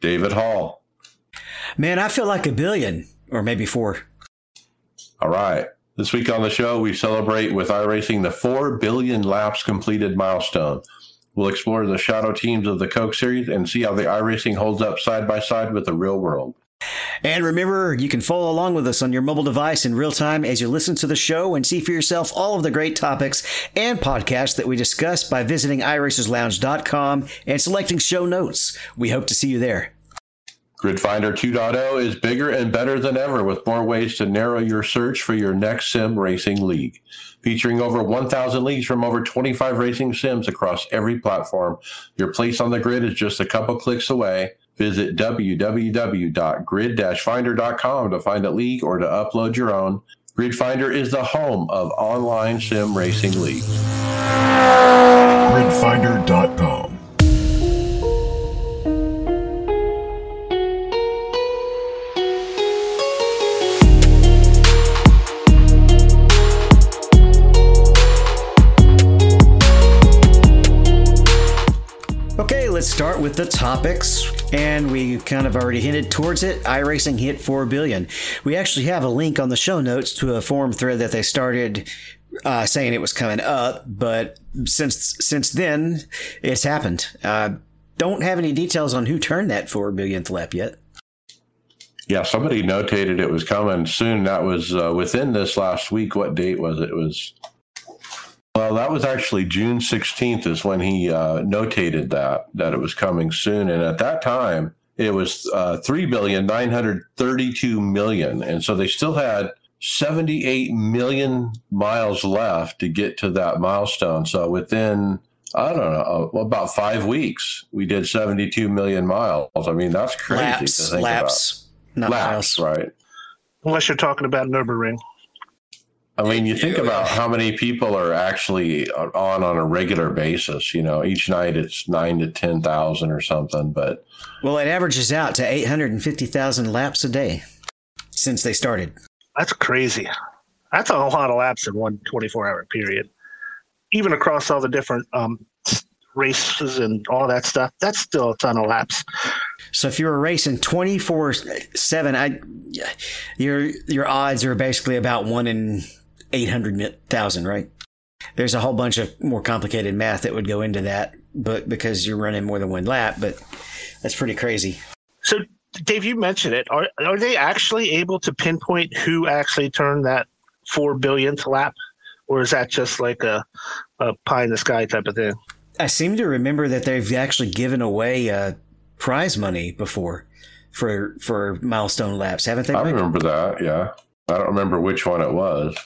David Hall. Man, I feel like a billion, or maybe four. All right. This week on the show, we celebrate with iRacing the 4 billion laps completed milestone. We'll explore the shadow teams of the Coke series and see how the iRacing holds up side by side with the real world. And remember, you can follow along with us on your mobile device in real time as you listen to the show and see for yourself all of the great topics and podcasts that we discuss by visiting iRacersLounge.com and selecting show notes. We hope to see you there. GridFinder 2.0 is bigger and better than ever with more ways to narrow your search for your next sim racing league. Featuring over 1,000 leagues from over 25 racing sims across every platform, your place on the grid is just a couple clicks away. Visit www.grid-finder.com to find a league or to upload your own. GridFinder is the home of online sim racing leagues. gridfinder.com. the topics. And we kind of already hinted towards it. iRacing hit 4 billion. We actually have a link on the show notes to a forum thread that they started uh, saying it was coming up, but since since then, it's happened. Uh, don't have any details on who turned that 4 billionth lap yet. Yeah, somebody notated it was coming soon. That was uh, within this last week. What date was it? It was well, that was actually June 16th is when he uh, notated that that it was coming soon, and at that time it was uh, three billion nine hundred thirty-two million, and so they still had 78 million miles left to get to that milestone. So within I don't know uh, about five weeks, we did 72 million miles. I mean, that's crazy to Laps, think laps, not about. miles. Laps, right? Unless you're talking about Nürburgring. I mean, you think about how many people are actually on on a regular basis. You know, each night it's nine to ten thousand or something. But Well, it averages out to 850,000 laps a day since they started. That's crazy. That's a whole lot of laps in one 24 hour period. Even across all the different um, races and all that stuff, that's still a ton of laps. So if you're racing 24 7, I your your odds are basically about 1 in 800,000, right? There's a whole bunch of more complicated math that would go into that, but because you're running more than one lap, but that's pretty crazy. So, Dave, you mentioned it. Are, are they actually able to pinpoint who actually turned that 4 billionth lap? Or is that just like a, a pie in the sky type of thing? I seem to remember that they've actually given away uh, prize money before for for milestone laps, haven't they? I remember that. Yeah, I don't remember which one it was.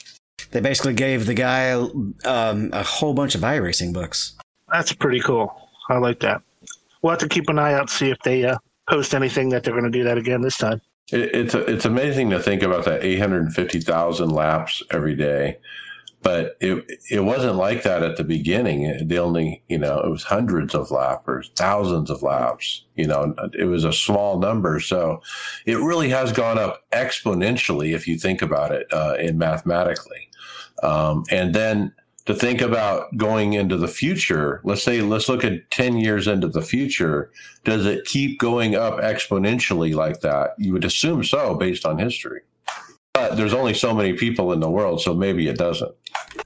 They basically gave the guy um, a whole bunch of iRacing books. That's pretty cool. I like that. We'll have to keep an eye out, to see if they uh, post anything that they're going to do that again this time. It, it's it's amazing to think about that eight hundred fifty thousand laps every day. But it it wasn't like that at the beginning. It, the only you know it was hundreds of lappers, thousands of laps. You know, it was a small number, so it really has gone up exponentially if you think about it uh, in mathematically. Um, and then to think about going into the future, let's say let's look at ten years into the future. Does it keep going up exponentially like that? You would assume so, based on history. But there's only so many people in the world, so maybe it doesn't.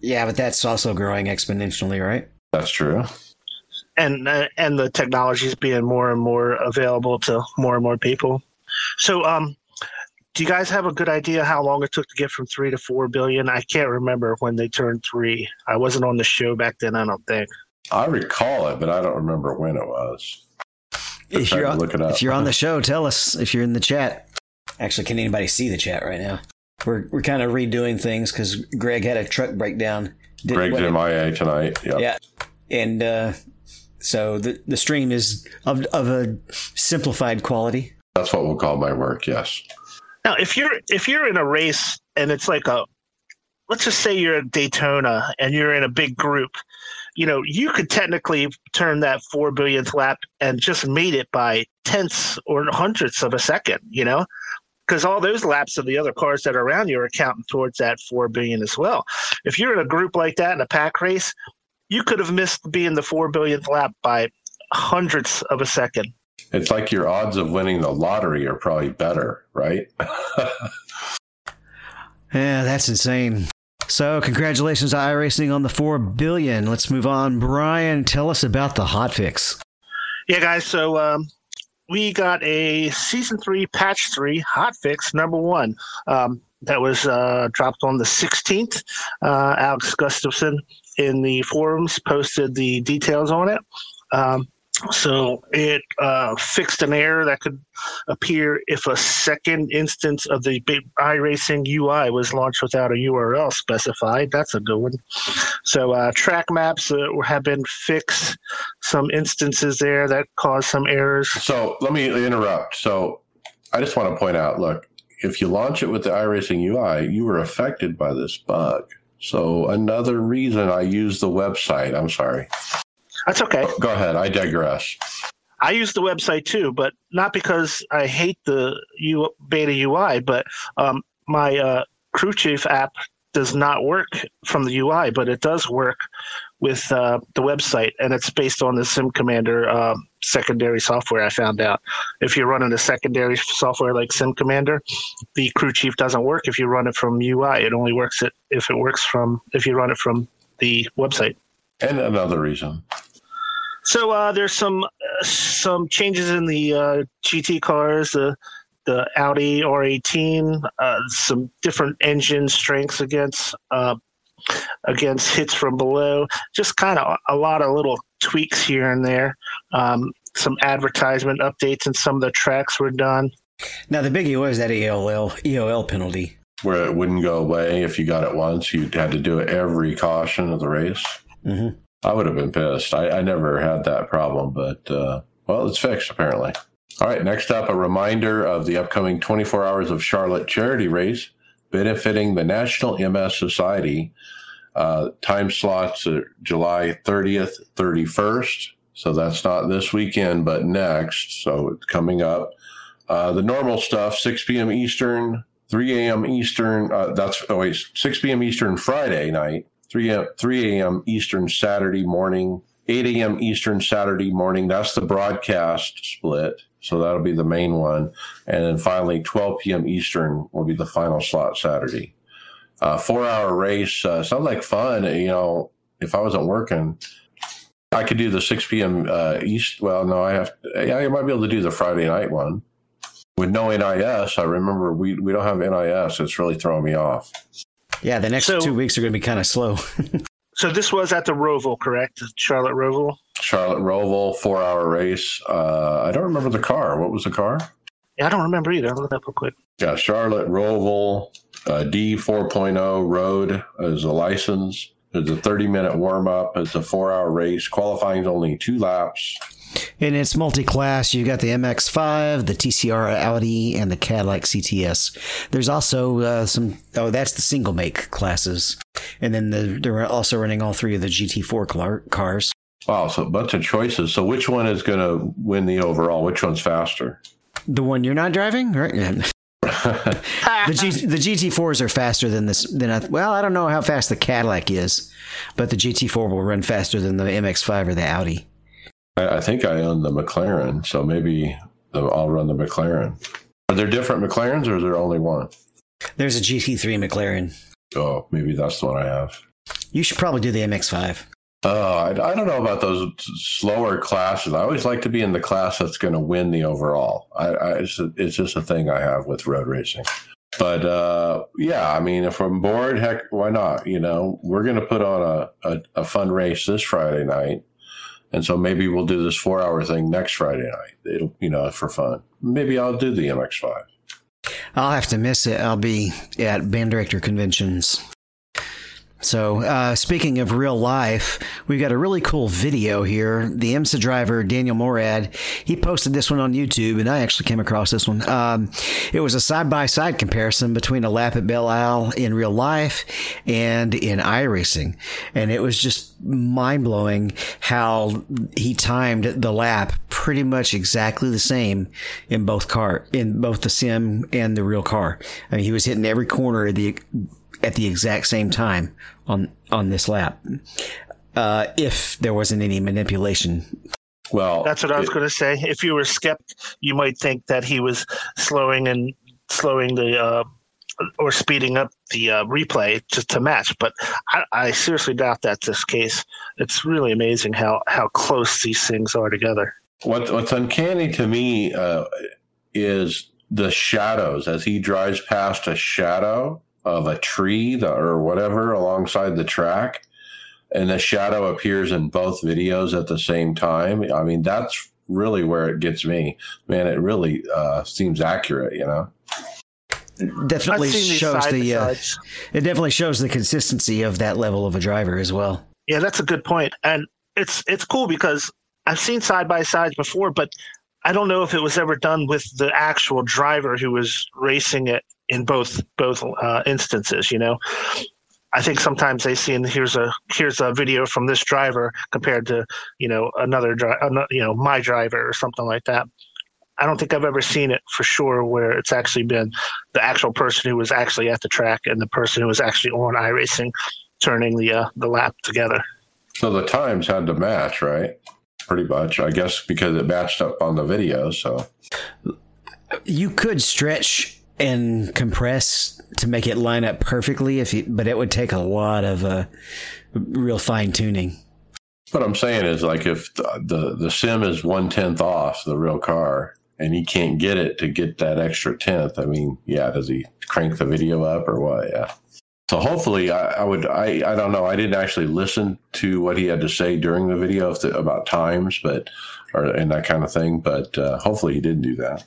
Yeah, but that's also growing exponentially, right? That's true. and uh, and the technology is being more and more available to more and more people. So, um, do you guys have a good idea how long it took to get from three to four billion? I can't remember when they turned three. I wasn't on the show back then. I don't think. I recall it, but I don't remember when it was. If you're, to on, look it up. if you're on the show, tell us if you're in the chat. Actually, can anybody see the chat right now? We're, we're kind of redoing things because Greg had a truck breakdown. Did- Greg's what- MIA tonight. Yep. Yeah. And uh, So the the stream is of of a simplified quality. That's what we'll call my work. Yes. Now, if you're if you're in a race and it's like a, let's just say you're at Daytona and you're in a big group, you know, you could technically turn that four billionth lap and just meet it by tenths or hundredths of a second. You know, because all those laps of the other cars that are around you are counting towards that four billion as well. If you're in a group like that in a pack race, you could have missed being the four billionth lap by hundredths of a second. It's like your odds of winning the lottery are probably better, right? yeah, that's insane. So, congratulations to iRacing on the 4 billion. Let's move on. Brian, tell us about the hotfix. Yeah, guys. So, um, we got a season three, patch three hotfix number one. Um, that was uh, dropped on the 16th. Uh, Alex Gustafson in the forums posted the details on it. Um, so it uh, fixed an error that could appear if a second instance of the iRacing UI was launched without a URL specified. That's a good one. So uh, track maps uh, have been fixed. Some instances there that caused some errors. So let me interrupt. So I just want to point out, look, if you launch it with the iRacing UI, you were affected by this bug. So another reason I use the website. I'm sorry. That's okay. Go ahead. I digress. I use the website too, but not because I hate the U- beta UI, but um, my uh, crew chief app does not work from the UI, but it does work with uh, the website, and it's based on the Sim Commander uh, secondary software. I found out if you're running a secondary software like Sim Commander, the crew chief doesn't work if you run it from UI. It only works it if it works from if you run it from the website. And another reason. So uh, there's some uh, some changes in the uh, GT cars, the the Audi R18, uh, some different engine strengths against uh, against hits from below. Just kind of a lot of little tweaks here and there. Um, some advertisement updates and some of the tracks were done. Now the biggie was that EOL EOL penalty where it wouldn't go away if you got it once. You had to do it every caution of the race. Mm-hmm. I would have been pissed. I, I never had that problem, but uh, well, it's fixed apparently. All right, next up, a reminder of the upcoming 24 Hours of Charlotte charity race benefiting the National MS Society. Uh, time slots are July 30th, 31st. So that's not this weekend, but next. So it's coming up. Uh, the normal stuff, 6 p.m. Eastern, 3 a.m. Eastern. Uh, that's oh wait, 6 p.m. Eastern Friday night, 3 a.m. 3 a.m. Eastern Saturday morning, 8 a.m. Eastern Saturday morning. That's the broadcast split. So that'll be the main one. And then finally, 12 p.m. Eastern will be the final slot Saturday. Uh, four hour race. Uh, sounds like fun. You know, if I wasn't working, I could do the 6 p.m. Uh, East. Well, no, I have. Yeah, I might be able to do the Friday night one. With no NIS, I remember we, we don't have NIS. It's really throwing me off. Yeah, the next so, two weeks are going to be kind of slow. so this was at the Roval, correct? Charlotte Roval. Charlotte Roval, four hour race. Uh, I don't remember the car. What was the car? Yeah, I don't remember either. I'll look that real quick. Yeah, Charlotte Roval uh, D 4.0 road is a license. It's a 30 minute warm up. It's a four hour race. Qualifying is only two laps. And it's multi-class. You've got the MX-5, the TCR Audi, and the Cadillac CTS. There's also uh, some. Oh, that's the single make classes, and then the, they're also running all three of the GT4 cars. Wow, so a bunch of choices. So which one is going to win the overall? Which one's faster? The one you're not driving, right? the G, the GT4s are faster than this. Than a, well, I don't know how fast the Cadillac is, but the GT4 will run faster than the MX-5 or the Audi. I, I think I own the McLaren, so maybe I'll run the McLaren. Are there different McLarens, or is there only one? There's a GT3 McLaren. Oh, maybe that's the one I have. You should probably do the MX-5. Oh, I, I, don't know about those slower classes. I always like to be in the class that's going to win the overall. I, I, it's, a, it's, just a thing I have with road racing. But uh, yeah, I mean, if I'm bored, heck, why not? You know, we're going to put on a, a, a, fun race this Friday night. And so maybe we'll do this four hour thing next Friday night. It'll, you know, for fun. Maybe I'll do the MX5. I'll have to miss it. I'll be at band director conventions. So, uh, speaking of real life, we've got a really cool video here. The IMSA driver, Daniel Morad, he posted this one on YouTube, and I actually came across this one. Um, it was a side by side comparison between a lap at Belle Isle in real life and in iRacing. And it was just mind blowing how he timed the lap pretty much exactly the same in both car, in both the sim and the real car. I mean, he was hitting every corner of the at the exact same time on on this lap. Uh, if there wasn't any manipulation. Well, that's what I was going to say. If you were skeptic, you might think that he was slowing and slowing the uh, or speeding up the uh, replay just to match. But I, I, seriously doubt that's this case. It's really amazing how how close these things are together. What, what's uncanny to me uh, is the shadows as he drives past a shadow of a tree or whatever alongside the track. And the shadow appears in both videos at the same time. I mean that's really where it gets me. Man it really uh, seems accurate you know? Definitely shows the uh, it definitely shows the consistency of that level of a driver as well. Yeah that's a good point. And it's it's cool because i've seen side by sides before but i don't know if it was ever done with the actual driver who was racing it in both both uh, instances. You know, I think sometimes they see and here's a here's a video from this driver compared to you know another driver, you know my driver or something like that. I don't think I've ever seen it for sure where it's actually been the actual person who was actually at the track and the person who was actually on iRacing turning the uh, the lap together. So the times had to match, right? Pretty much, I guess, because it matched up on the video. So you could stretch and compress to make it line up perfectly if you, but it would take a lot of uh, real fine tuning. What i'm saying is like if the, the, the sim is one tenth off the real car and he can't get it to get that extra tenth i mean yeah does he crank the video up or what? Yeah. So hopefully I, I would I, I don't know. I didn't actually listen to what he had to say during the video the, about times but or and that kind of thing but uh, hopefully he didn't do that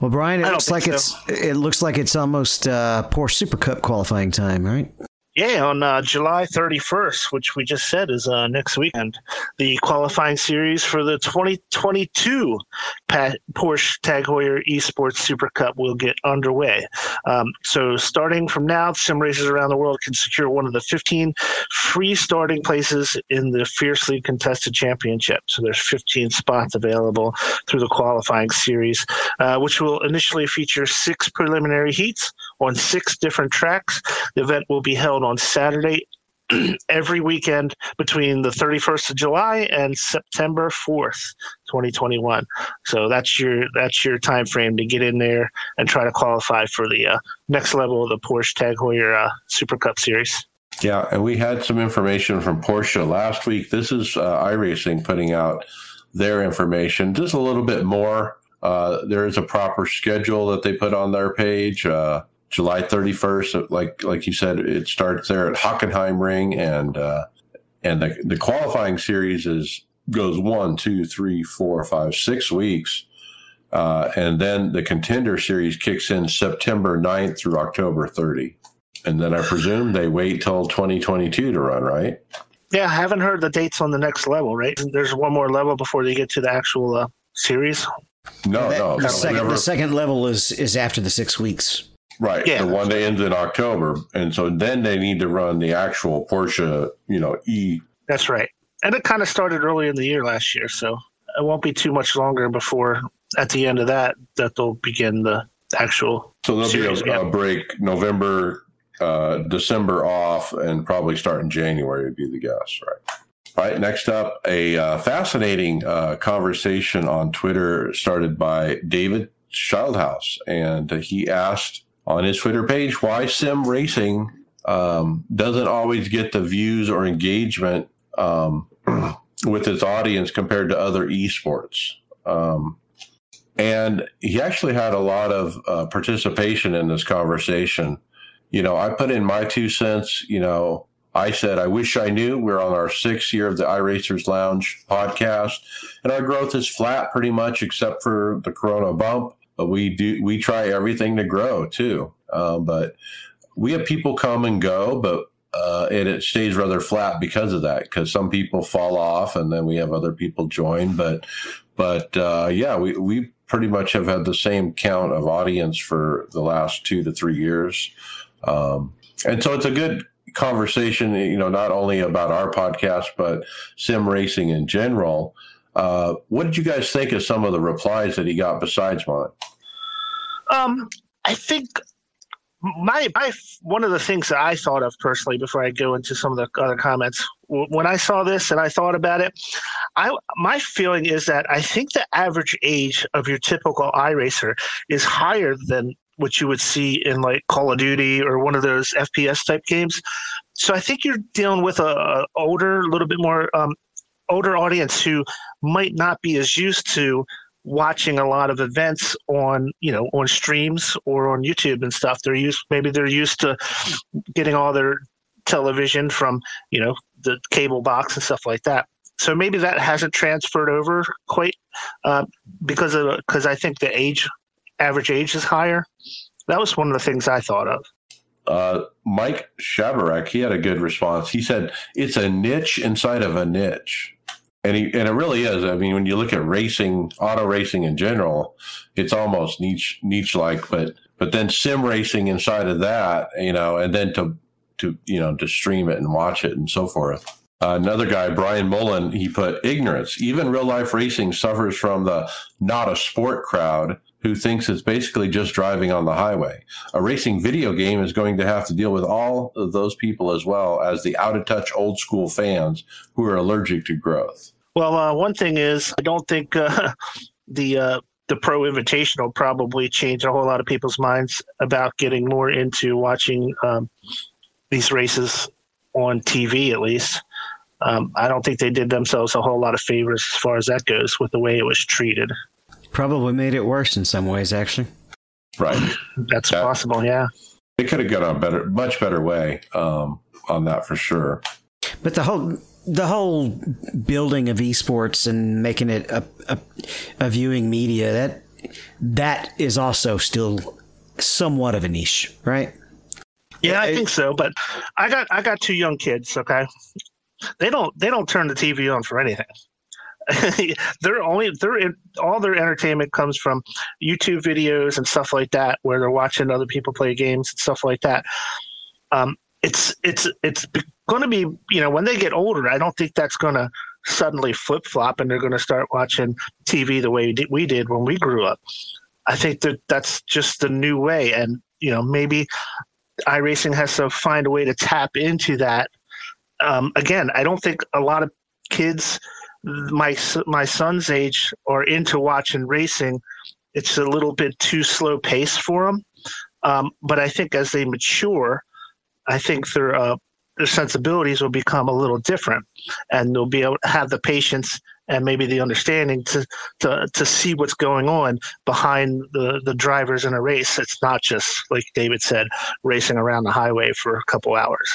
well, Brian, it looks like so. it's it looks like it's almost uh, Porsche Super Cup qualifying time, right? Yeah, on uh, July 31st, which we just said is uh, next weekend, the qualifying series for the 2022 Pat- Porsche Tag Heuer Esports Super Cup will get underway. Um, so, starting from now, sim racers around the world can secure one of the 15 free starting places in the fiercely contested championship. So, there's 15 spots available through the qualifying series, uh, which will initially feature six preliminary heats on six different tracks. The event will be held on Saturday every weekend between the 31st of July and September 4th, 2021. So that's your that's your time frame to get in there and try to qualify for the uh, next level of the Porsche Tag Heuer uh, Super Cup Series. Yeah, and we had some information from Porsche last week. This is uh, iRacing putting out their information, just a little bit more. Uh, there is a proper schedule that they put on their page. Uh, July 31st. Like like you said, it starts there at Hockenheimring, and uh, and the the qualifying series is goes one, two, three, four, five, six weeks. Uh, and then the contender series kicks in September 9th through October 30. And then I presume they wait till 2022 to run, right? Yeah, I haven't heard the dates on the next level, right? There's one more level before they get to the actual uh, series. No, no. The, second, the second level is is after the six weeks. Right. Yeah. The one that ends in October. And so then they need to run the actual Porsche, you know, E. That's right. And it kind of started early in the year last year. So it won't be too much longer before at the end of that, that they'll begin the actual. So there'll be a, a, break November, uh, December off, and probably start in January would be the guess. Right. All right. Next up, a uh, fascinating uh, conversation on Twitter started by David Childhouse. And he asked, on his Twitter page why sim racing um, doesn't always get the views or engagement um, with its audience compared to other esports. Um, and he actually had a lot of uh, participation in this conversation. You know, I put in my two cents. You know, I said, I wish I knew. We're on our sixth year of the iRacers Lounge podcast, and our growth is flat pretty much, except for the Corona bump but we do we try everything to grow too. Um, but we have people come and go, but uh, and it stays rather flat because of that. Because some people fall off, and then we have other people join. But but uh, yeah, we we pretty much have had the same count of audience for the last two to three years, um, and so it's a good conversation. You know, not only about our podcast but sim racing in general. Uh, what did you guys think of some of the replies that he got besides mine? Um, I think my my one of the things that I thought of personally before I go into some of the other comments when I saw this and I thought about it, I my feeling is that I think the average age of your typical iRacer is higher than what you would see in like Call of Duty or one of those FPS type games. So I think you're dealing with a, a older, a little bit more um, older audience who might not be as used to watching a lot of events on you know on streams or on YouTube and stuff. They're used maybe they're used to getting all their television from you know the cable box and stuff like that. So maybe that hasn't transferred over quite uh, because of because I think the age average age is higher. That was one of the things I thought of. Uh, Mike Shabarek, he had a good response. He said it's a niche inside of a niche and he, and it really is. I mean, when you look at racing, auto racing in general, it's almost niche niche like, but but then sim racing inside of that, you know, and then to to you know to stream it and watch it and so forth. Uh, another guy, Brian Mullen, he put ignorance. Even real life racing suffers from the not a sport crowd who thinks it's basically just driving on the highway. A racing video game is going to have to deal with all of those people as well as the out of touch old school fans who are allergic to growth. Well, uh, one thing is, I don't think uh, the uh, the Pro Invitational probably changed a whole lot of people's minds about getting more into watching um, these races on TV, at least. Um, I don't think they did themselves a whole lot of favors as far as that goes with the way it was treated. Probably made it worse in some ways, actually. Right. That's that, possible, yeah. They could have gone a better, much better way um, on that for sure. But the whole the whole building of esports and making it a, a, a, viewing media that that is also still somewhat of a niche, right? Yeah, I think so. But I got I got two young kids. Okay, they don't they don't turn the TV on for anything. they're only they're in, all their entertainment comes from YouTube videos and stuff like that, where they're watching other people play games and stuff like that. Um, it's it's it's going to be you know when they get older i don't think that's going to suddenly flip flop and they're going to start watching tv the way we did when we grew up. I think that that's just the new way and you know maybe iRacing has to find a way to tap into that. Um, again i don't think a lot of kids my my son's age are into watching racing. It's a little bit too slow pace for them um, but i think as they mature I think their uh, their sensibilities will become a little different, and they'll be able to have the patience and maybe the understanding to to to see what's going on behind the the drivers in a race. It's not just like David said, racing around the highway for a couple hours.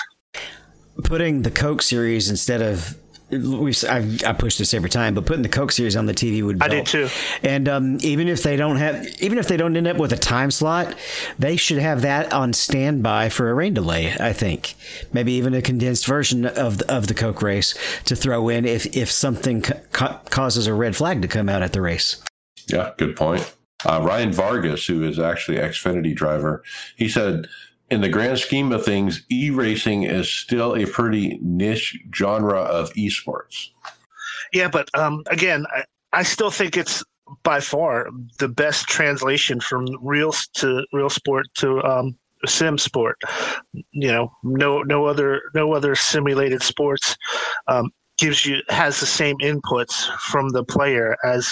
Putting the Coke series instead of we I, I push this every time, but putting the Coke series on the TV would. Be I did too. And um, even if they don't have, even if they don't end up with a time slot, they should have that on standby for a rain delay. I think maybe even a condensed version of the, of the Coke race to throw in if if something ca- causes a red flag to come out at the race. Yeah, good point. Uh, Ryan Vargas, who is actually Xfinity driver, he said in the grand scheme of things, e racing is still a pretty niche genre of esports. Yeah, but um, again, I, I still think it's by far the best translation from real to real sport to um, sim sport. You know, no no other no other simulated sports um, gives you has the same inputs from the player as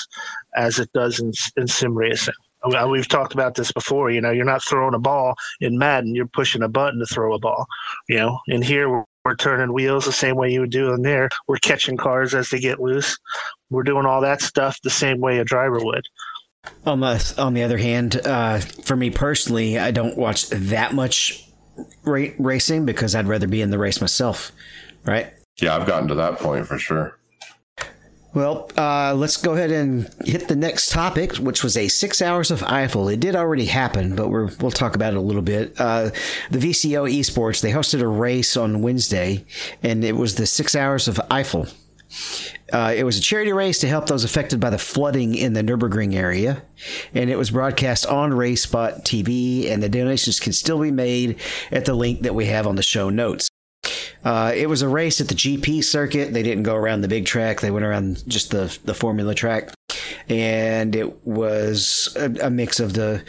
as it does in, in sim racing. We've talked about this before. You know, you're not throwing a ball in Madden; you're pushing a button to throw a ball. You know, in here we're, we're turning wheels the same way you would do in there. We're catching cars as they get loose. We're doing all that stuff the same way a driver would. On the on the other hand, uh, for me personally, I don't watch that much ra- racing because I'd rather be in the race myself. Right? Yeah, I've gotten to that point for sure. Well, uh, let's go ahead and hit the next topic, which was a six hours of Eifel. It did already happen, but we will talk about it a little bit. Uh, the VCO Esports they hosted a race on Wednesday, and it was the six hours of Eifel. Uh, it was a charity race to help those affected by the flooding in the Nurburgring area, and it was broadcast on RaceSpot TV. And the donations can still be made at the link that we have on the show notes. Uh, it was a race at the GP circuit. They didn't go around the big track. They went around just the, the formula track. And it was a, a mix of the,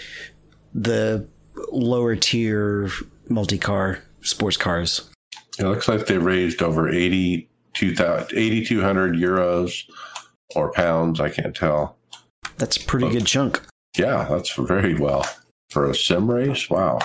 the lower tier multi car sports cars. It looks like they raised over 8,200 euros or pounds. I can't tell. That's a pretty but, good chunk. Yeah, that's very well. For a sim race, wow.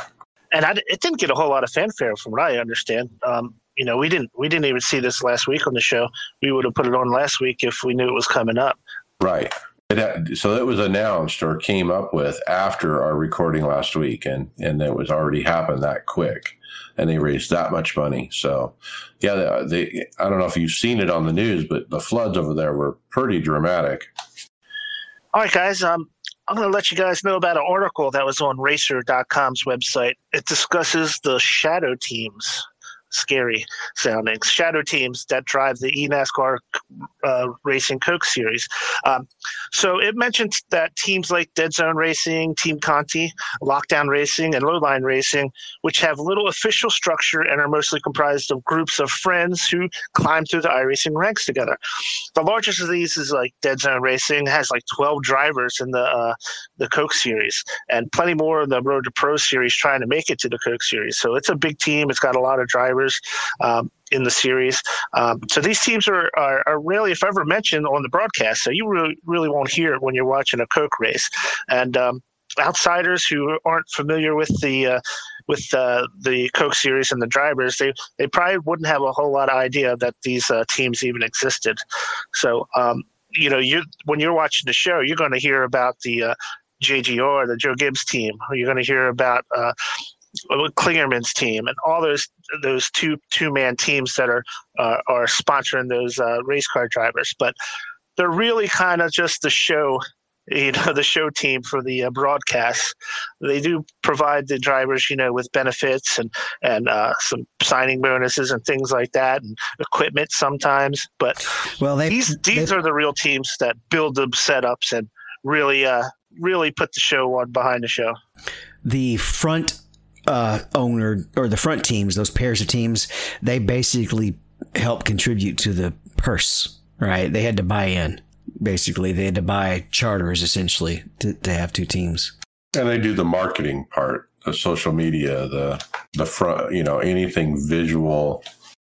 And I, it didn't get a whole lot of fanfare from what I understand. Um, you know, we didn't we didn't even see this last week on the show. We would have put it on last week if we knew it was coming up. Right. It had, so it was announced or came up with after our recording last week, and and it was already happened that quick, and they raised that much money. So, yeah, they, they I don't know if you've seen it on the news, but the floods over there were pretty dramatic. All right, guys. Um, I'm going to let you guys know about an article that was on Racer.com's website. It discusses the shadow teams scary sounding shadow teams that drive the eNASCAR uh, Racing Coke series. Um, so it mentions that teams like Dead Zone Racing, Team Conti, Lockdown Racing, and Lowline Racing, which have little official structure and are mostly comprised of groups of friends who climb through the iRacing ranks together. The largest of these is like Dead Zone Racing, has like 12 drivers in the uh, the Coke series, and plenty more in the Road to Pro series trying to make it to the Coke series. So it's a big team. It's got a lot of drivers. Um, in the series. Um, so these teams are, are, are rarely, if ever, mentioned on the broadcast. So you really really won't hear it when you're watching a Coke race. And um, outsiders who aren't familiar with the uh, with uh, the Coke series and the drivers, they they probably wouldn't have a whole lot of idea that these uh, teams even existed. So um, you know, you when you're watching the show, you're going to hear about the uh, JGR, the Joe Gibbs team. You're going to hear about uh, Kligerman's team and all those those two two man teams that are uh, are sponsoring those uh, race car drivers, but they're really kind of just the show you know the show team for the uh, broadcast they do provide the drivers you know with benefits and and uh, some signing bonuses and things like that and equipment sometimes. But well they, these these they, are the real teams that build the setups and really uh really put the show on behind the show. The front uh, owner or the front teams, those pairs of teams, they basically help contribute to the purse, right? They had to buy in. Basically, they had to buy charters essentially to, to have two teams. And they do the marketing part, the social media, the the front, you know, anything visual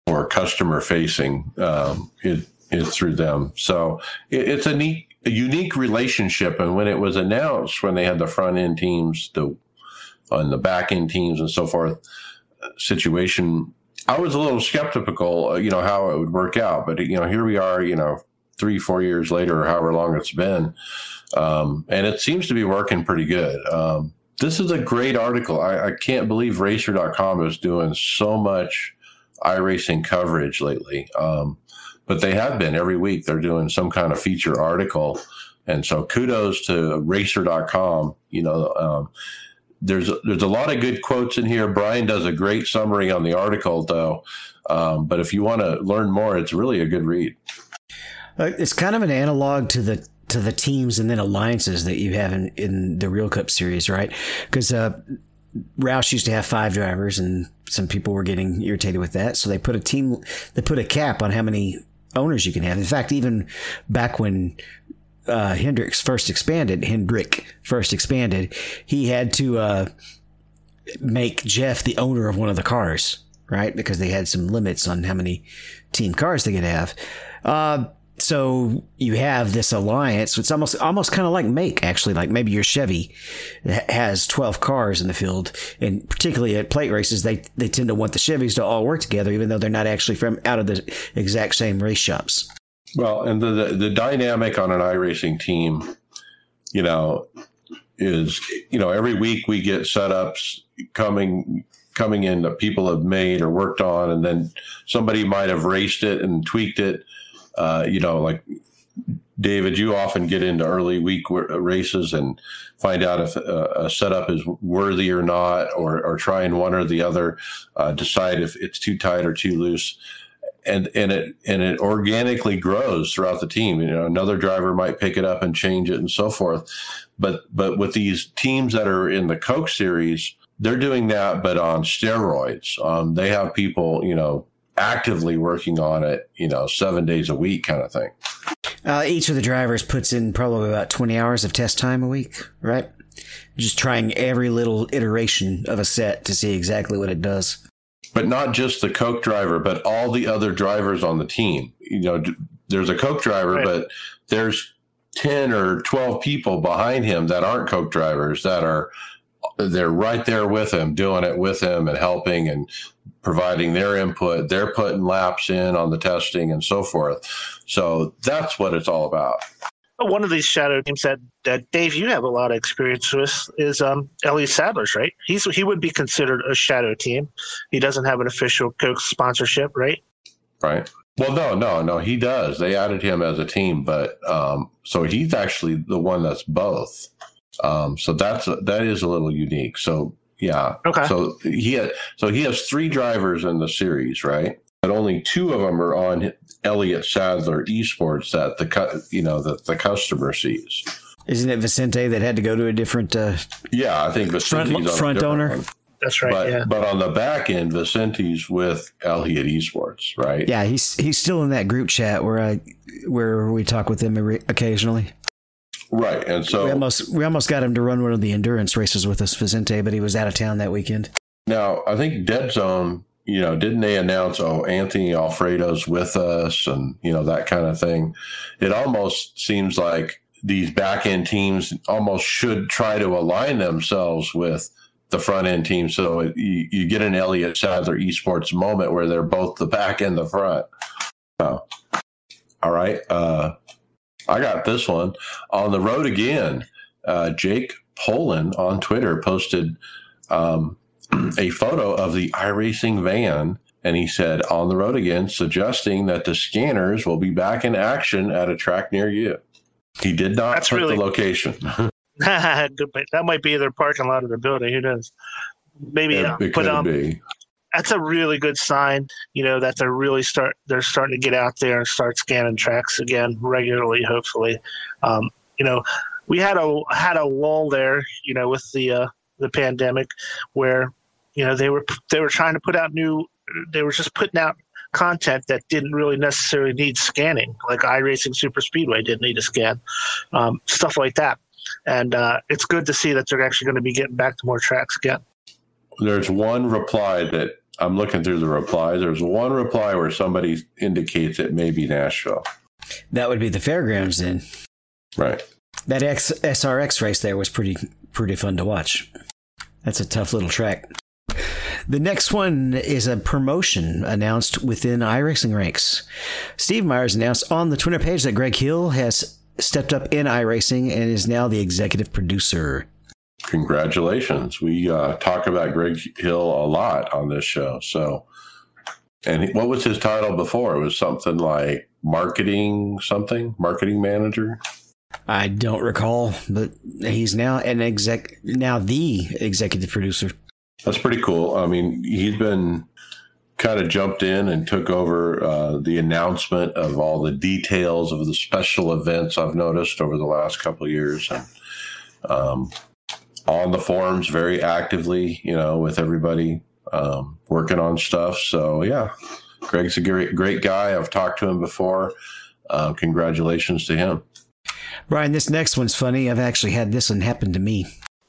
or customer facing um, is, is through them. So it, it's a neat, a unique relationship. And when it was announced, when they had the front end teams, the on the back end teams and so forth situation, I was a little skeptical, uh, you know, how it would work out. But, you know, here we are, you know, three, four years later, or however long it's been. Um, and it seems to be working pretty good. Um, this is a great article. I, I can't believe racer.com is doing so much iRacing coverage lately. Um, but they have been every week. They're doing some kind of feature article. And so kudos to racer.com. You know, um, there's there's a lot of good quotes in here. Brian does a great summary on the article, though. Um, but if you want to learn more, it's really a good read. Uh, it's kind of an analog to the to the teams and then alliances that you have in, in the Real Cup series, right? Because uh, Roush used to have five drivers, and some people were getting irritated with that, so they put a team, they put a cap on how many owners you can have. In fact, even back when uh, Hendricks first expanded, Hendrick first expanded, he had to uh, make Jeff the owner of one of the cars, right? Because they had some limits on how many team cars they could have. Uh, so you have this alliance. It's almost almost kind of like make actually, like maybe your Chevy has twelve cars in the field, and particularly at plate races, they they tend to want the Chevys to all work together, even though they're not actually from out of the exact same race shops. Well, and the, the, the dynamic on an iRacing team, you know, is you know every week we get setups coming coming in that people have made or worked on, and then somebody might have raced it and tweaked it. Uh, you know, like David, you often get into early week races and find out if a, setup is worthy or not, or, or trying one or the other, uh, decide if it's too tight or too loose. And, and it and it organically grows throughout the team. You know, another driver might pick it up and change it and so forth. But but with these teams that are in the Coke series, they're doing that, but on steroids. Um, they have people, you know, actively working on it, you know, seven days a week kind of thing. Uh, each of the drivers puts in probably about 20 hours of test time a week, right? Just trying every little iteration of a set to see exactly what it does. But not just the Coke driver, but all the other drivers on the team. You know, there's a Coke driver, right. but there's 10 or 12 people behind him that aren't Coke drivers that are they're right there with him, doing it with him and helping and providing their input. They're putting laps in on the testing and so forth. So that's what it's all about. One of these shadow teams that, that Dave, you have a lot of experience with is um, Elliott Sadler's, right? He's he would be considered a shadow team. He doesn't have an official Coke sponsorship, right? Right. Well, no, no, no. He does. They added him as a team, but um, so he's actually the one that's both. Um, so that's that is a little unique. So yeah. Okay. So he had, so he has three drivers in the series, right? But only two of them are on Elliott Sadler Esports that the you know that the customer sees. Isn't it Vicente that had to go to a different? Uh, yeah, I think Vicente's front, front owner. One. That's right. But, yeah. but on the back end, Vicente's with Elliott Esports, right? Yeah, he's he's still in that group chat where I where we talk with him occasionally. Right, and so we almost we almost got him to run one of the endurance races with us, Vicente, but he was out of town that weekend. Now I think Dead Zone, you know, didn't they announce oh Anthony Alfredo's with us and you know that kind of thing? It almost seems like these back end teams almost should try to align themselves with the front end team, so it, you, you get an Elliott Sadler Esports moment where they're both the back and the front. Oh. All right. Uh, I got this one on the road again. Uh, Jake Poland on Twitter posted um, a photo of the iRacing van, and he said, "On the road again," suggesting that the scanners will be back in action at a track near you. He did not That's put really... the location. that might be their parking lot of the building. Who knows? Maybe, it, uh, it could um, be that's a really good sign, you know, that they're really start they're starting to get out there and start scanning tracks again regularly. Hopefully, um, you know, we had a had a lull there, you know, with the uh, the pandemic, where you know they were they were trying to put out new, they were just putting out content that didn't really necessarily need scanning, like iRacing Super Speedway didn't need a scan, um, stuff like that. And uh, it's good to see that they're actually going to be getting back to more tracks again. There's one reply that I'm looking through the replies. There's one reply where somebody indicates it may be Nashville. That would be the fairgrounds then. Right. That X, SRX race there was pretty pretty fun to watch. That's a tough little track. The next one is a promotion announced within iRacing ranks. Steve Myers announced on the Twitter page that Greg Hill has stepped up in iRacing and is now the executive producer. Congratulations. We uh, talk about Greg Hill a lot on this show. So, and what was his title before? It was something like marketing something, marketing manager. I don't recall, but he's now an exec, now the executive producer. That's pretty cool. I mean, he's been kind of jumped in and took over uh, the announcement of all the details of the special events I've noticed over the last couple years. And, um, on the forums very actively, you know, with everybody um, working on stuff. So yeah, Greg's a great great guy. I've talked to him before. Uh, congratulations to him. Brian, this next one's funny. I've actually had this one happen to me.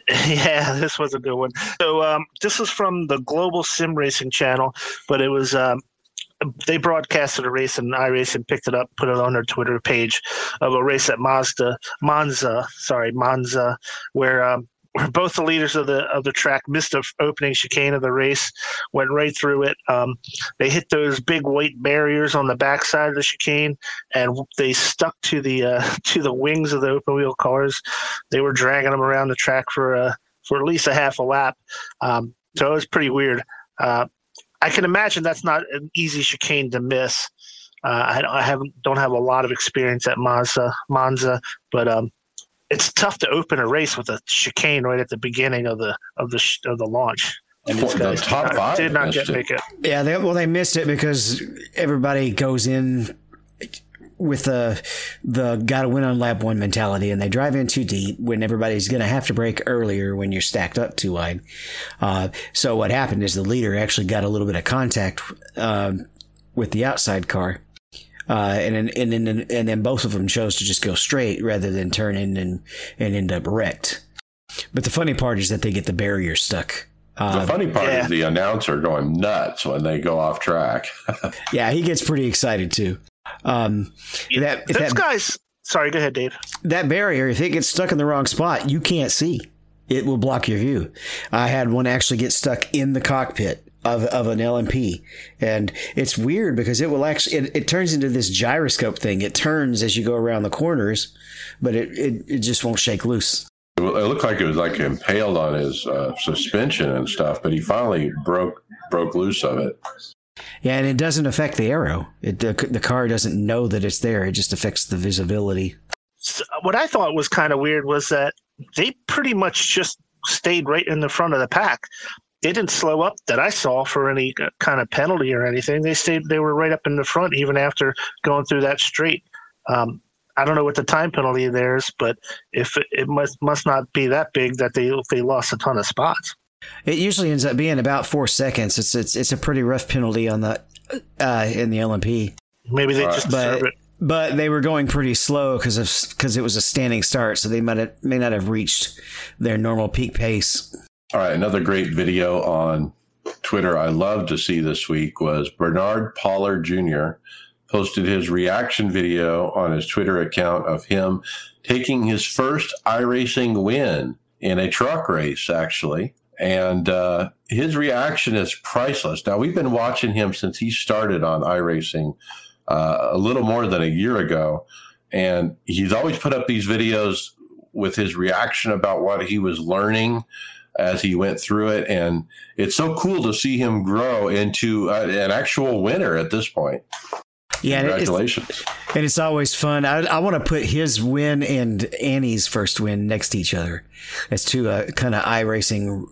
Yeah, this was a good one. So um, this was from the Global Sim Racing channel, but it was um, they broadcasted a race and iRacing picked it up, put it on their Twitter page of a race at Mazda Monza, sorry Monza, where um, both the leaders of the of the track missed the opening chicane of the race, went right through it. Um, they hit those big white barriers on the backside of the chicane, and they stuck to the uh, to the wings of the open wheel cars. They were dragging them around the track for uh, for at least a half a lap. Um, so it was pretty weird. Uh, I can imagine that's not an easy chicane to miss. Uh, I, I haven't don't have a lot of experience at Monza, Monza, but um, it's tough to open a race with a chicane right at the beginning of the of the sh- of the launch. And these The top did not, five did not get it. make it. Yeah, they, well, they missed it because everybody goes in with the the got to win on lap one mentality, and they drive in too deep when everybody's going to have to break earlier when you're stacked up too wide. Uh, so what happened is the leader actually got a little bit of contact um, with the outside car. Uh, and then, and then, and then both of them chose to just go straight rather than turn in and, and end up wrecked. But the funny part is that they get the barrier stuck. Uh, The funny part yeah. is the announcer going nuts when they go off track. Yeah, he gets pretty excited too. Um, that, if Those that, guys. Sorry, go ahead, Dave. that barrier, if it gets stuck in the wrong spot, you can't see. It will block your view. I had one actually get stuck in the cockpit of, of an LMP. And it's weird because it will actually, it, it turns into this gyroscope thing. It turns as you go around the corners, but it, it, it just won't shake loose. It looked like it was like impaled on his uh, suspension and stuff, but he finally broke broke loose of it. Yeah, and it doesn't affect the aero. It, the, the car doesn't know that it's there. It just affects the visibility. So what I thought was kind of weird was that they pretty much just stayed right in the front of the pack. They didn't slow up that I saw for any kind of penalty or anything. They stayed. They were right up in the front even after going through that straight. Um, I don't know what the time penalty there is, but if it, it must must not be that big that they they lost a ton of spots. It usually ends up being about four seconds. It's it's it's a pretty rough penalty on the uh, in the LMP. Maybe they Right. just But- deserve it. But they were going pretty slow because of because it was a standing start, so they might have, may not have reached their normal peak pace. All right, another great video on Twitter I love to see this week was Bernard Pollard Jr. posted his reaction video on his Twitter account of him taking his first iRacing win in a truck race, actually. And uh, his reaction is priceless. Now, we've been watching him since he started on iRacing uh, a little more than a year ago. And he's always put up these videos with his reaction about what he was learning as he went through it. And it's so cool to see him grow into uh, an actual winner at this point. Yeah, and it's, Congratulations. and it's always fun. I, I want to put his win and Annie's first win next to each other. As two uh, kind of iRacing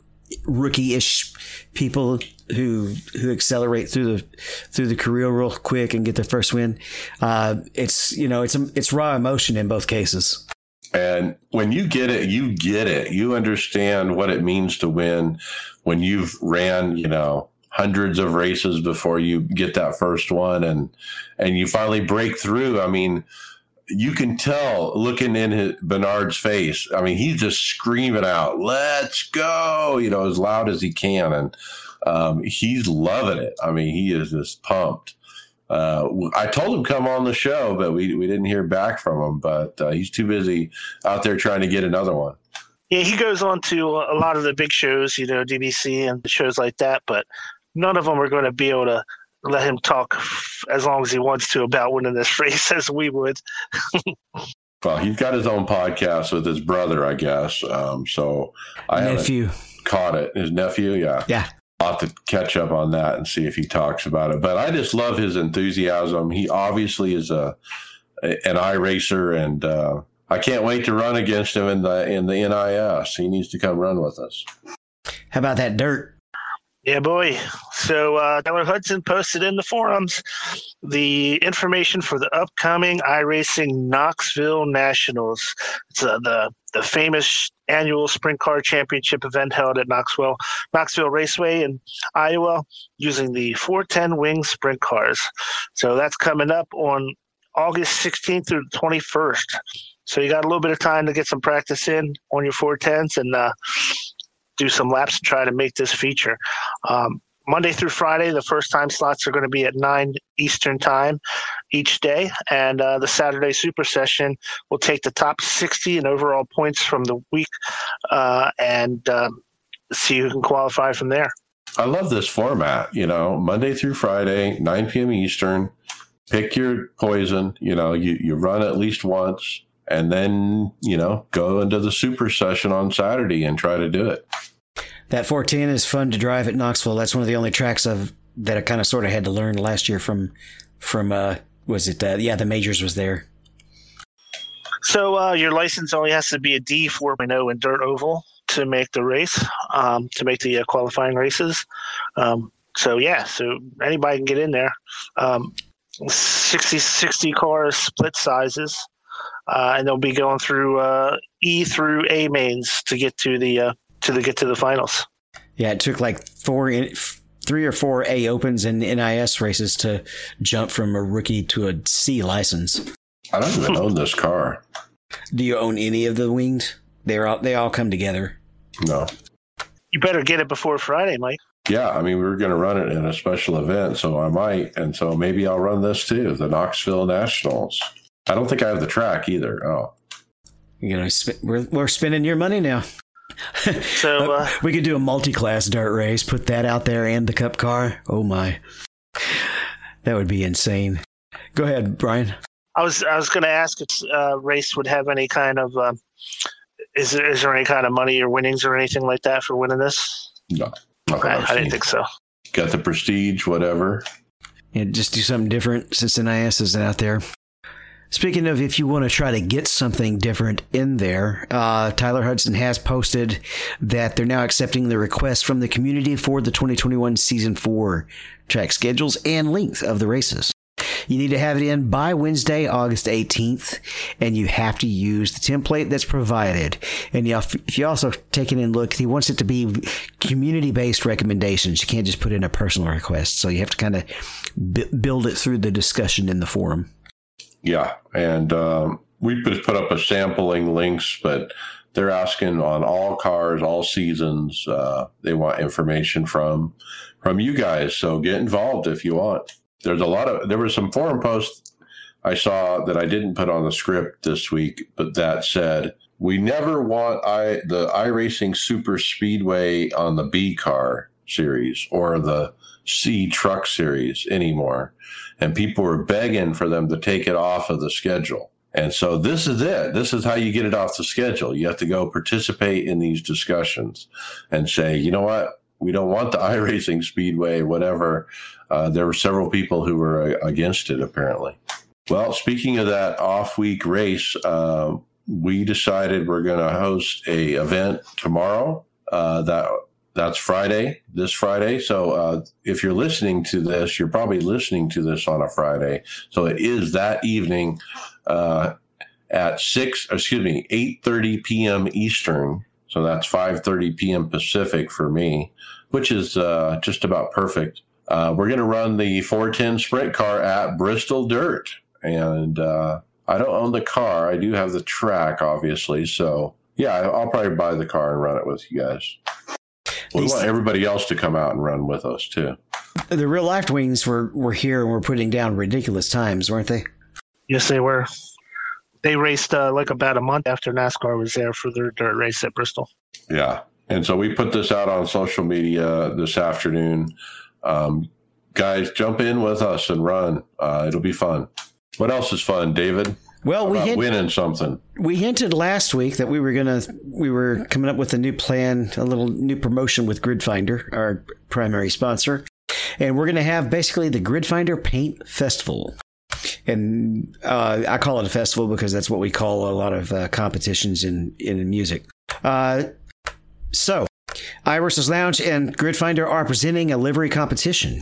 rookie-ish people who who accelerate through the through the career real quick and get their first win. Uh, it's you know it's it's raw emotion in both cases. And when you get it, you get it. You understand what it means to win when you've ran, you know, hundreds of races before you get that first one and and you finally break through. I mean, you can tell looking in his, Bernard's face. I mean, he's just screaming out, "Let's go!" You know, as loud as he can, and um, he's loving it. I mean, he is just pumped. Uh, I told him come on the show, but we we didn't hear back from him. But uh, he's too busy out there trying to get another one. Yeah, he goes on to a lot of the big shows, you know, DBC and shows like that, but none of them are going to be able to let him talk f- as long as he wants to about winning this race as we would. Well, he's got his own podcast with his brother, I guess. Um, so I haven't Nephew, caught it. His nephew, yeah. yeah, I'll have to catch up on that and see if he talks about it. But I just love his enthusiasm. He obviously is a an iRacer, and uh, I can't wait to run against him in the in the NIS. He needs to come run with us. how about that dirt? Yeah, boy. So uh, Tyler Hudson posted in the forums the information for the upcoming iRacing Knoxville Nationals. It's uh, the the famous annual sprint car championship event held at Knoxville Knoxville Raceway in Iowa using the 410 wing sprint cars. So that's coming up on August 16th through the 21st. So you got a little bit of time to get some practice in on your 410s and uh, do some laps to try to make this feature. Um, Monday through Friday, the first time slots are going to be at 9 Eastern Time each day. And uh, the Saturday Super Session will take the top 60 in overall points from the week uh, and um, see who can qualify from there. I love this format. You know, Monday through Friday, 9 p.m. Eastern. Pick your poison. You know, you, you run at least once, and then you know go into the super session on Saturday and try to do it. That 410 is fun to drive at Knoxville. That's one of the only tracks I've that I kind of sort of had to learn last year from from uh, was it? Uh, yeah, the majors was there. So uh, your license only has to be a D 4.0 in dirt oval to make the race, um, to make the uh, qualifying races. Um, so yeah, so anybody can get in there. Um, 60, 60 cars, split sizes, uh, and they'll be going through uh, E through A mains to get to the uh, to the get to the finals. Yeah, it took like four, three or four A opens and NIS races to jump from a rookie to a C license. I don't even own this car. Do you own any of the winged? They're all they all come together. No. You better get it before Friday, Mike. Yeah, I mean we were going to run it in a special event, so I might, and so maybe I'll run this too, the Knoxville Nationals. I don't think I have the track either. Oh, you know, we're we're spending your money now. so uh, we could do a multi-class dirt race, put that out there, and the cup car. Oh my, that would be insane. Go ahead, Brian. I was I was going to ask if uh, race would have any kind of uh, is there, is there any kind of money or winnings or anything like that for winning this? No, I, I didn't think so. Got the prestige, whatever. Yeah, just do something different since the NIS is out there. Speaking of, if you want to try to get something different in there, uh, Tyler Hudson has posted that they're now accepting the request from the community for the 2021 season four track schedules and length of the races. You need to have it in by Wednesday, August 18th, and you have to use the template that's provided. And if you also take it and look, he wants it to be community based recommendations. You can't just put in a personal request. So you have to kind of b- build it through the discussion in the forum. Yeah. And um, we put up a sampling links, but they're asking on all cars, all seasons. Uh, they want information from from you guys. So get involved if you want there's a lot of there were some forum posts I saw that I didn't put on the script this week, but that said we never want i the iRacing Super Speedway on the B car series or the C truck series anymore. And people were begging for them to take it off of the schedule. And so this is it. This is how you get it off the schedule. You have to go participate in these discussions and say, you know what? We don't want the iRacing Speedway, whatever. Uh, there were several people who were uh, against it, apparently. Well, speaking of that off week race, uh, we decided we're going to host a event tomorrow. Uh, that that's Friday, this Friday. So uh, if you're listening to this, you're probably listening to this on a Friday. So it is that evening uh, at six, excuse me, eight thirty p.m. Eastern. So that's five thirty p.m. Pacific for me, which is just about perfect. Uh, we're going to run the 410 sprint car at Bristol Dirt. And uh, I don't own the car. I do have the track, obviously. So, yeah, I'll probably buy the car and run it with you guys. We want everybody else to come out and run with us, too. The real life wings were, were here and were putting down ridiculous times, weren't they? Yes, they were. They raced uh, like about a month after NASCAR was there for their dirt race at Bristol. Yeah. And so we put this out on social media this afternoon um, guys, jump in with us and run. Uh, it'll be fun. What else is fun, David? Well, we hint- winning something. We hinted last week that we were gonna we were coming up with a new plan, a little new promotion with Gridfinder, our primary sponsor, and we're gonna have basically the Gridfinder Paint Festival. And uh, I call it a festival because that's what we call a lot of uh, competitions in in music. Uh, so iRacers Lounge and Gridfinder are presenting a livery competition.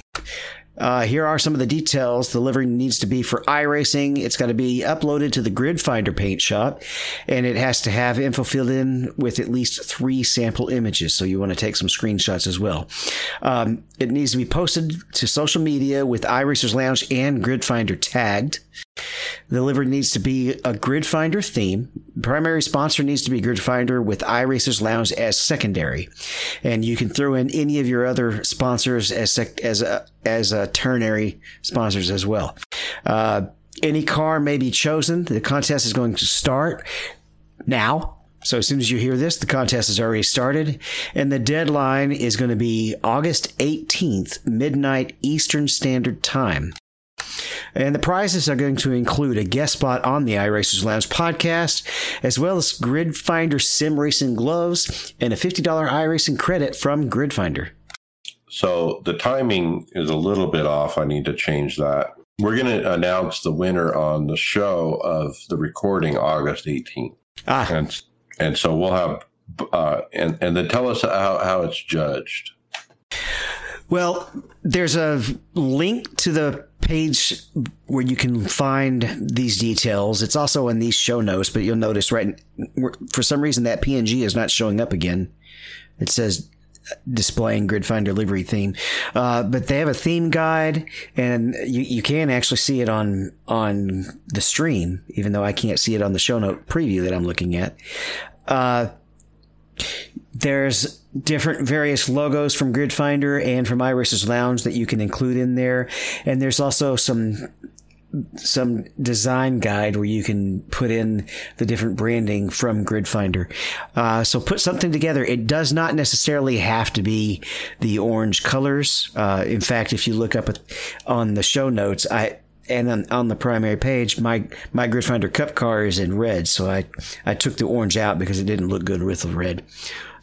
Uh, here are some of the details. The livery needs to be for iRacing. It's got to be uploaded to the Grid Finder paint shop, and it has to have info filled in with at least three sample images. So you want to take some screenshots as well. Um, it needs to be posted to social media with iRacers Lounge and Grid Finder tagged. The livery needs to be a Gridfinder theme. primary sponsor needs to be Gridfinder with iRacers Lounge as secondary, and you can throw in any of your other sponsors as sec- as a, as a ternary sponsors as well. Uh, any car may be chosen. The contest is going to start now. So as soon as you hear this, the contest has already started, and the deadline is going to be August 18th, midnight Eastern Standard Time. And the prizes are going to include a guest spot on the iRacers Lounge podcast, as well as Gridfinder sim racing gloves and a $50 iRacing credit from Gridfinder. So the timing is a little bit off. I need to change that. We're going to announce the winner on the show of the recording August 18th. Ah, And, and so we'll have, uh, and, and then tell us how, how it's judged. Well, there's a link to the page where you can find these details. It's also in these show notes, but you'll notice right for some reason that PNG is not showing up again. It says displaying grid finder livery theme uh, but they have a theme guide and you, you can actually see it on on the stream even though i can't see it on the show note preview that i'm looking at uh, there's different various logos from Grid Finder and from iRacers Lounge that you can include in there, and there's also some some design guide where you can put in the different branding from Grid Finder. Uh, so put something together. It does not necessarily have to be the orange colors. Uh, in fact, if you look up on the show notes, I and on, on, the primary page, my my Grid Finder Cup car is in red, so I I took the orange out because it didn't look good with the red.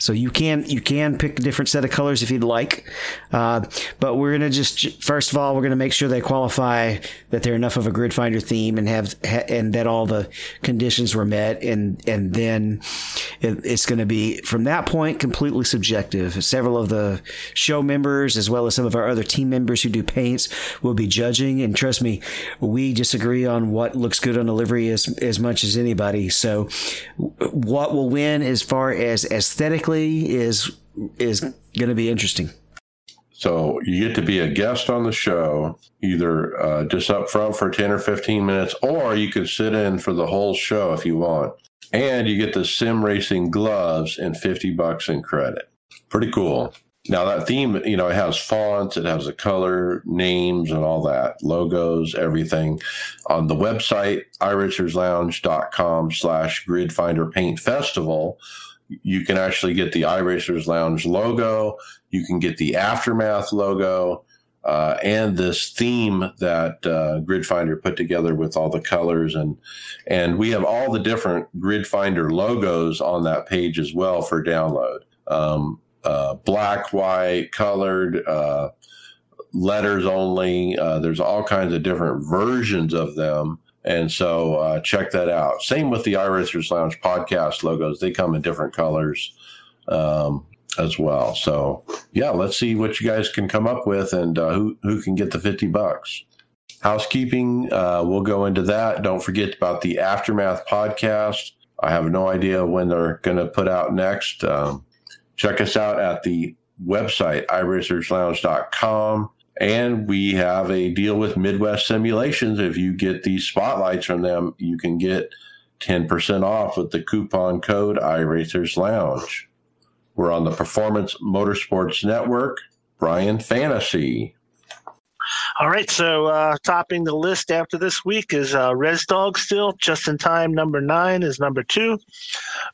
So you can you can pick a different set of colors if you'd like, uh, but we're gonna just first of all we're gonna make sure they qualify that they're enough of a grid finder theme and have and that all the conditions were met, and and then it, it's gonna be from that point completely subjective. Several of the show members as well as some of our other team members who do paints will be judging, and trust me, we disagree on what looks good on a livery as as much as anybody. So what will win as far as aesthetically is is going to be interesting. So you get to be a guest on the show, either uh, just up front for 10 or 15 minutes, or you could sit in for the whole show if you want. And you get the sim racing gloves and 50 bucks in credit. Pretty cool. Now that theme, you know, it has fonts, it has the color, names, and all that, logos, everything. On the website, iRacersLounge.com slash gridfinder paint festival, you can actually get the iRacers Lounge logo. You can get the Aftermath logo. Uh, and this theme that uh, Grid Finder put together with all the colors and and we have all the different Grid Finder logos on that page as well for download. Um, uh, black, white, colored, uh, letters only. Uh, there's all kinds of different versions of them. And so uh, check that out. Same with the iRacers Lounge podcast logos; they come in different colors um, as well. So yeah, let's see what you guys can come up with and uh, who who can get the fifty bucks. Housekeeping, uh, we'll go into that. Don't forget about the Aftermath podcast. I have no idea when they're going to put out next. Um, check us out at the website, iRacersLounge.com. And we have a deal with Midwest Simulations. If you get these spotlights from them, you can get 10% off with the coupon code iRacers Lounge. We're on the Performance Motorsports Network, Brian Fantasy. All right, so uh, topping the list after this week is uh, Res Dog still, just in time. Number nine is number two.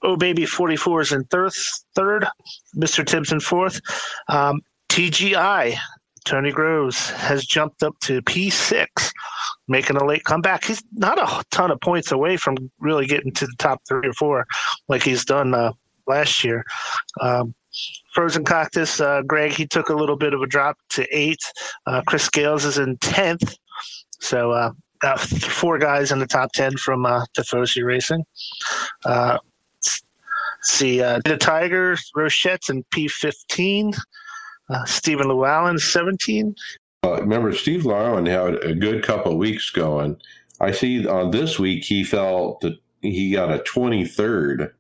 Oh Baby 44 is in third, third. Mr. Tibbs in fourth. Um, TGI Tony Groves has jumped up to P6, making a late comeback. He's not a ton of points away from really getting to the top three or four like he's done uh, last year. Um, Frozen Cactus, uh, Greg, he took a little bit of a drop to eight. Uh, Chris Scales is in 10th. So, uh, four guys in the top 10 from uh, Tifosi Racing. Uh, see, uh, the Tigers, Rochette's in P15. Uh, Stephen Llewellyn, 17. Uh, remember, Steve Llewellyn had a good couple of weeks going. I see on this week he fell that he got a 23rd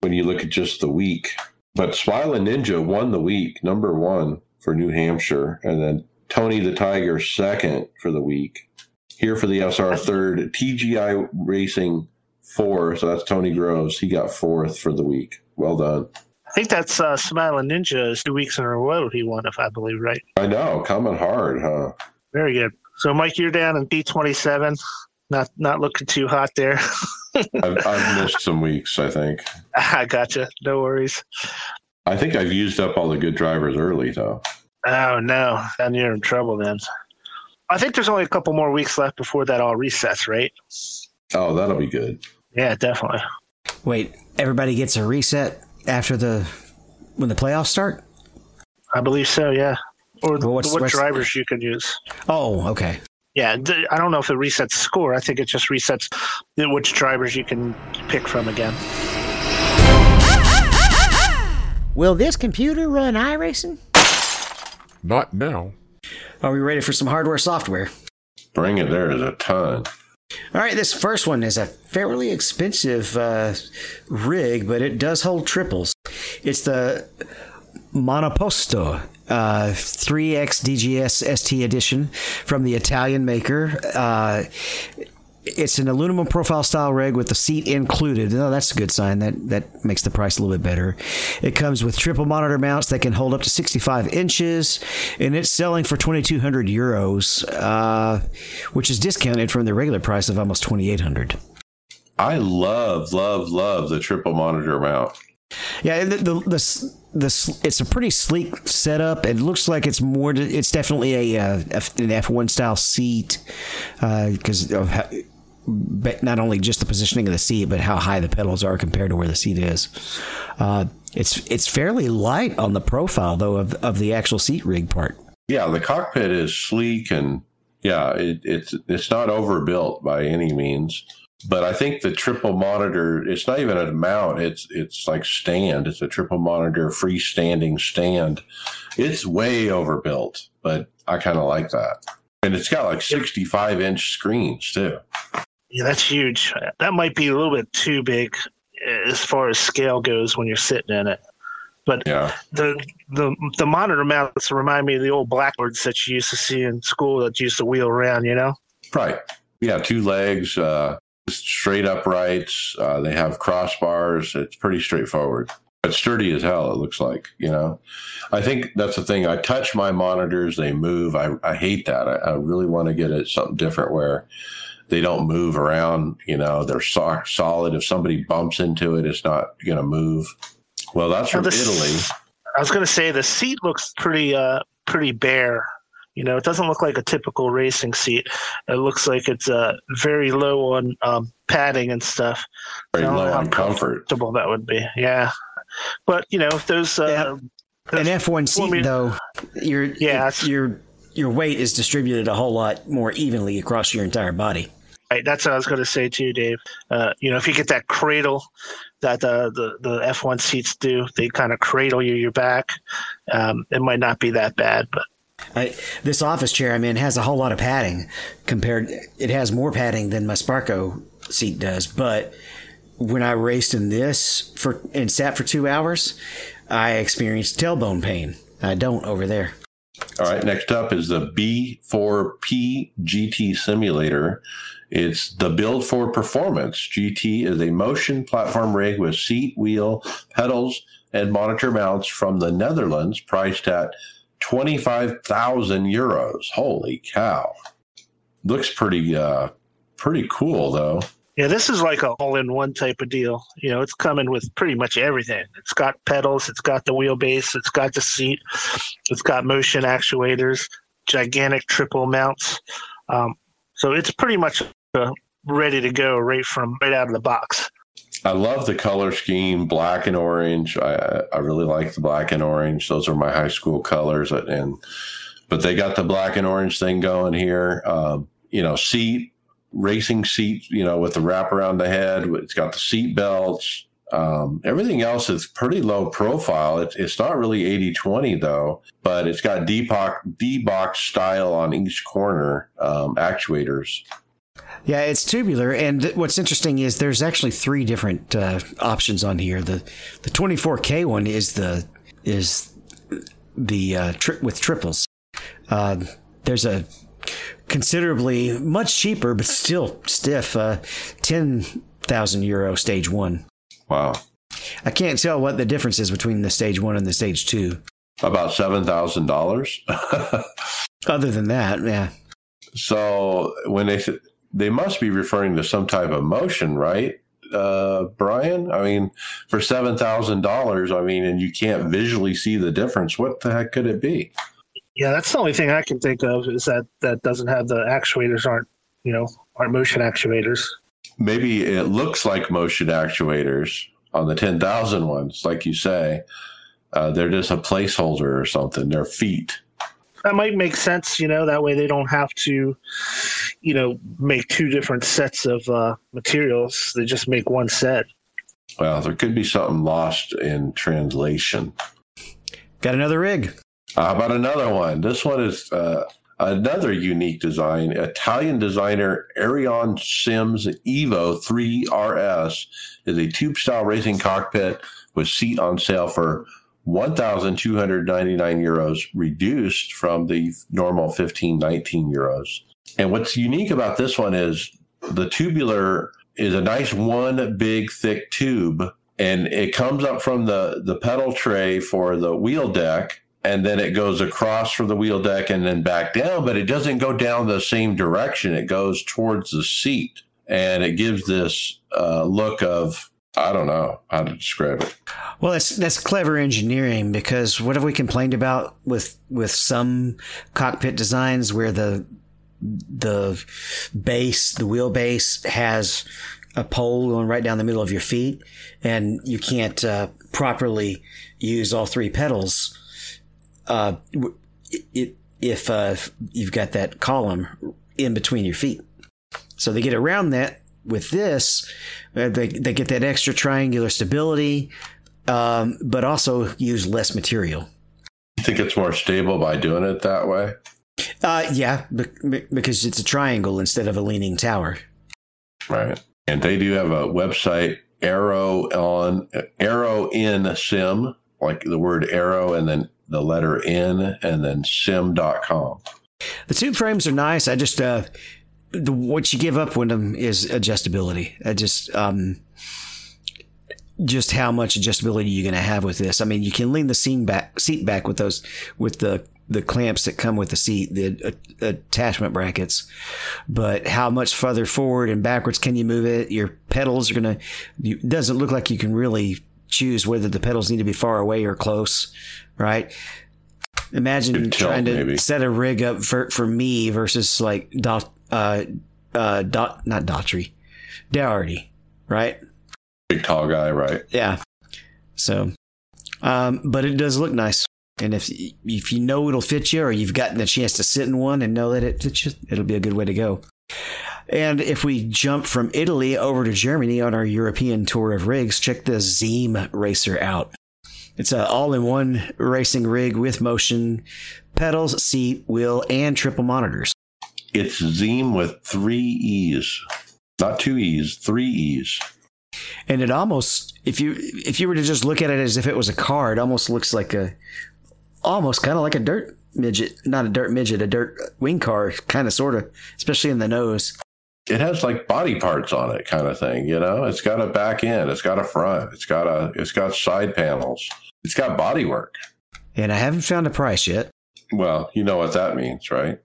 when you look at just the week. But Smiling Ninja won the week, number one for New Hampshire. And then Tony the Tiger, second for the week. Here for the SR, third. TGI Racing, four. So that's Tony Groves. He got fourth for the week. Well done. I think that's uh, Smiling Ninja two weeks in a row he won, if I believe right. I know, coming hard, huh? Very good. So, Mike, you're down in D27. Not not looking too hot there. I've, I've missed some weeks, I think. I gotcha. No worries. I think I've used up all the good drivers early, though. Oh, no. Then you're in trouble then. I think there's only a couple more weeks left before that all resets, right? Oh, that'll be good. Yeah, definitely. Wait, everybody gets a reset after the when the playoffs start? I believe so. Yeah. Or well, what drivers you can use? Oh, okay. Yeah, th- I don't know if it resets score. I think it just resets which drivers you can pick from again. Will this computer run iRacing? Not now. Are we ready for some hardware software? Bring it. There is a ton. All right, this first one is a fairly expensive uh, rig, but it does hold triples. It's the Monoposto uh, 3X DGS ST edition from the Italian maker. Uh, it's an aluminum profile style rig with the seat included. Oh, that's a good sign. That that makes the price a little bit better. It comes with triple monitor mounts that can hold up to 65 inches, and it's selling for 2,200 euros, uh, which is discounted from the regular price of almost 2,800. I love, love, love the triple monitor mount. Yeah, the, the, the, the, it's a pretty sleek setup. It looks like it's more. It's definitely a, uh, an F one style seat because uh, of not only just the positioning of the seat, but how high the pedals are compared to where the seat is. Uh, it's it's fairly light on the profile though of of the actual seat rig part. Yeah, the cockpit is sleek and yeah, it, it's it's not overbuilt by any means. But I think the triple monitor, it's not even a mount, it's it's like stand. It's a triple monitor freestanding stand. It's way overbuilt, but I kind of like that. And it's got like 65 inch screens too. Yeah, that's huge. That might be a little bit too big as far as scale goes when you're sitting in it. But yeah. the the the monitor mounts remind me of the old blackboards that you used to see in school that used to wheel around. You know. Right. Yeah, two legs, uh, straight uprights. Uh, they have crossbars. It's pretty straightforward. It's sturdy as hell. It looks like you know. I think that's the thing. I touch my monitors; they move. I, I hate that. I, I really want to get it something different where they don't move around. You know, they're so- solid. If somebody bumps into it, it's not going to move. Well, that's from Italy. I was going to say the seat looks pretty uh, pretty bare. You know, it doesn't look like a typical racing seat. It looks like it's uh, very low on um, padding and stuff. Very low on comfort. Comfortable that would be, yeah. But you know, those, uh, yeah. an F one seat though, your yeah, your your weight is distributed a whole lot more evenly across your entire body. Right, that's what I was going to say too, Dave. Uh, you know, if you get that cradle that uh, the the F1 seats do, they kind of cradle you your back. Um, it might not be that bad, but I, this office chair I'm in has a whole lot of padding compared. It has more padding than my Sparco seat does. But when I raced in this for and sat for two hours, I experienced tailbone pain. I don't over there. All right, next up is the B4P GT simulator. It's the build for performance. GT is a motion platform rig with seat, wheel, pedals, and monitor mounts from the Netherlands, priced at 25,000 euros. Holy cow. Looks pretty uh pretty cool though. Yeah, this is like a all-in-one type of deal. You know, it's coming with pretty much everything. It's got pedals, it's got the wheelbase, it's got the seat, it's got motion actuators, gigantic triple mounts. Um, so it's pretty much uh, ready to go right from right out of the box. I love the color scheme, black and orange. I I really like the black and orange. Those are my high school colors, and but they got the black and orange thing going here. Um, you know, seat racing seat, you know, with the wrap around the head. It's got the seat belts. Um, everything else is pretty low profile. It's, it's not really 80 20 though, but it's got D box style on each corner um, actuators. Yeah, it's tubular, and what's interesting is there's actually three different uh, options on here. the The 24K one is the is the uh, tri- with triples. Uh, there's a considerably much cheaper, but still stiff, uh, ten thousand euro stage one. Wow! I can't tell what the difference is between the stage one and the stage two. About seven thousand dollars. Other than that, yeah. So when they they must be referring to some type of motion, right? Uh, Brian, I mean, for seven thousand dollars, I mean, and you can't visually see the difference. What the heck could it be? Yeah, that's the only thing I can think of is that that doesn't have the actuators aren't you know aren't motion actuators. Maybe it looks like motion actuators on the 10,000 ones, like you say. Uh, they're just a placeholder or something. They're feet. that might make sense. You know, that way they don't have to, you know, make two different sets of uh, materials. They just make one set. Well, there could be something lost in translation. Got another rig. How about another one? This one is uh, another unique design. Italian designer Arion Sims Evo 3RS is a tube style racing cockpit with seat on sale for 1,299 euros, reduced from the normal 1519 euros. And what's unique about this one is the tubular is a nice one big thick tube and it comes up from the the pedal tray for the wheel deck and then it goes across from the wheel deck and then back down but it doesn't go down the same direction it goes towards the seat and it gives this uh, look of i don't know how to describe it Well, that's that's clever engineering because what have we complained about with with some cockpit designs where the the base, the wheelbase has a pole going right down the middle of your feet, and you can't uh, properly use all three pedals. Uh, it, if uh, you've got that column in between your feet, so they get around that with this. Uh, they they get that extra triangular stability um, but also use less material. you think it's more stable by doing it that way Uh, yeah, be- be- because it's a triangle instead of a leaning tower. right and they do have a website arrow on arrow in sim like the word arrow and then the letter n and then sim.com The tube frames are nice. I just uh, the what you give up with them is adjustability. I just um, just how much adjustability you're going to have with this. I mean, you can lean the seat back, seat back with those with the the clamps that come with the seat, the uh, attachment brackets. But how much further forward and backwards can you move it? Your pedals are going to. It doesn't look like you can really choose whether the pedals need to be far away or close, right? Imagine Good trying to maybe. set a rig up for, for me versus like dot uh uh dot not Daughtry, Dougherty, right? big tall guy right Yeah. So, um, but it does look nice. And if if you know it'll fit you, or you've gotten the chance to sit in one and know that it fits you, it'll be a good way to go. And if we jump from Italy over to Germany on our European tour of rigs, check the Zeeem Racer out. It's an all-in-one racing rig with motion, pedals, seat, wheel, and triple monitors. It's Zeeem with three E's. Not two E's, three E's. and it almost if you if you were to just look at it as if it was a car it almost looks like a almost kind of like a dirt midget not a dirt midget a dirt wing car kind of sort of especially in the nose It has like body parts on it, kind of thing. You know, it's got a back end, it's got a front, it's got a, it's got side panels, it's got body work. and i haven't found a price yet Well, you know what that means, right?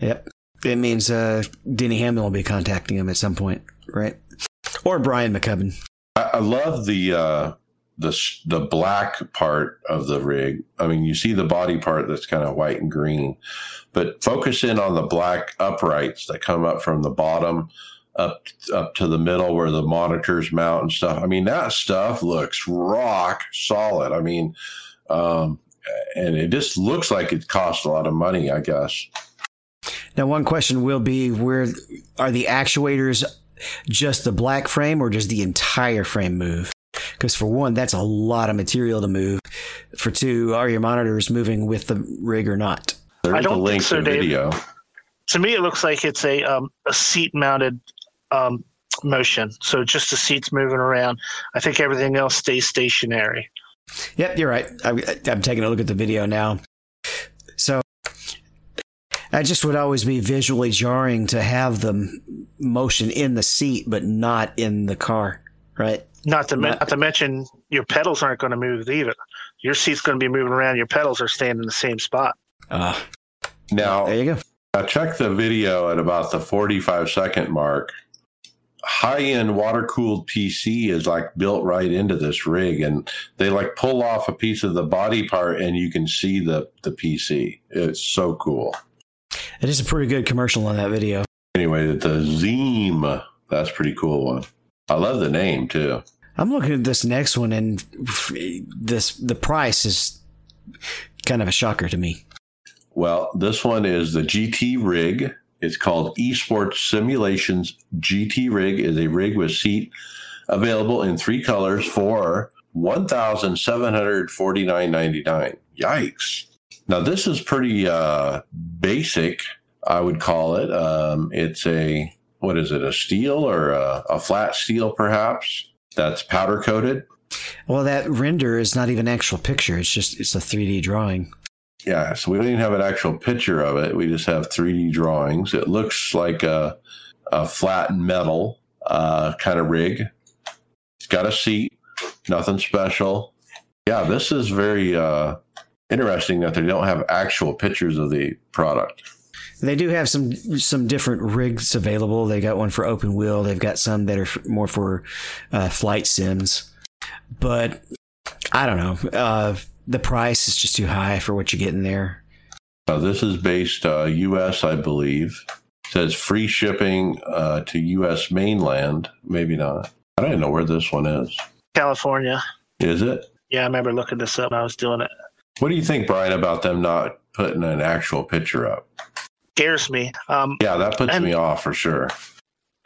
yep it means uh denny hamlin will be contacting him at some point right or Brian Maccubbin I, I love the uh, the the black part of the rig. I mean, you see the body part that's kind of white and green, but focus in on the black uprights that come up from the bottom up up to the middle where the monitors mount and stuff. I mean, that stuff looks rock solid. I mean, um, and it just looks like it costs a lot of money. I guess. now one question will be where are the actuators just the black frame or does the entire frame move because for one that's a lot of material to move for two are your monitors moving with the rig or not There's I don't a think so, to Dave. video. To me, it looks like it's a um, a seat mounted um, motion. So just the seats moving around. I think everything else stays stationary. Yep, you're right. I, I'm taking a look at the video now. So, that just would always be visually jarring to have the motion in the seat, but not in the car, right? Not to men- Not- not to mention your pedals aren't going to move either. Your seat's going to be moving around. Your pedals are staying in the same spot. Uh, Now, there you go. Now check the video at about the 45 second mark. High end water cooled PC is like built right into this rig, and they like pull off a piece of the body part, and you can see the the PC. It's so cool. It is a pretty good commercial on that video. Anyway, the Zeeem, that's a pretty cool one. I love the name too. I'm looking at this next one, and this the price is kind of a shocker to me. Well, this one is the GT rig. It's called Esports Simulations GT rig. is a rig with seat available in three colors for one thousand seven hundred forty nine ninety nine. Yikes! Now this is pretty uh, basic. I would call it. Um, it's a what is it? A steel or a, a flat steel, perhaps? That's powder coated. Well, that render is not even actual picture. It's just it's a 3D drawing. Yeah, so we don't even have an actual picture of it. We just have 3D drawings. It looks like a, a flat metal uh, kind of rig. It's got a seat, nothing special. Yeah, this is very uh, interesting that they don't have actual pictures of the product. They do have some some different rigs available. They got one for open wheel. They've got some that are more for uh, flight sims. But I don't know. Uh, the price is just too high for what you're getting there. Uh, this is based uh, U.S., I believe. It says free shipping uh, to U.S. mainland. Maybe not. I don't even know where this one is. California. Is it? Yeah, I remember looking this up when I was doing it. What do you think, Brian, about them not putting an actual picture up? Scares me. Um, Yeah, that puts And- me off for sure.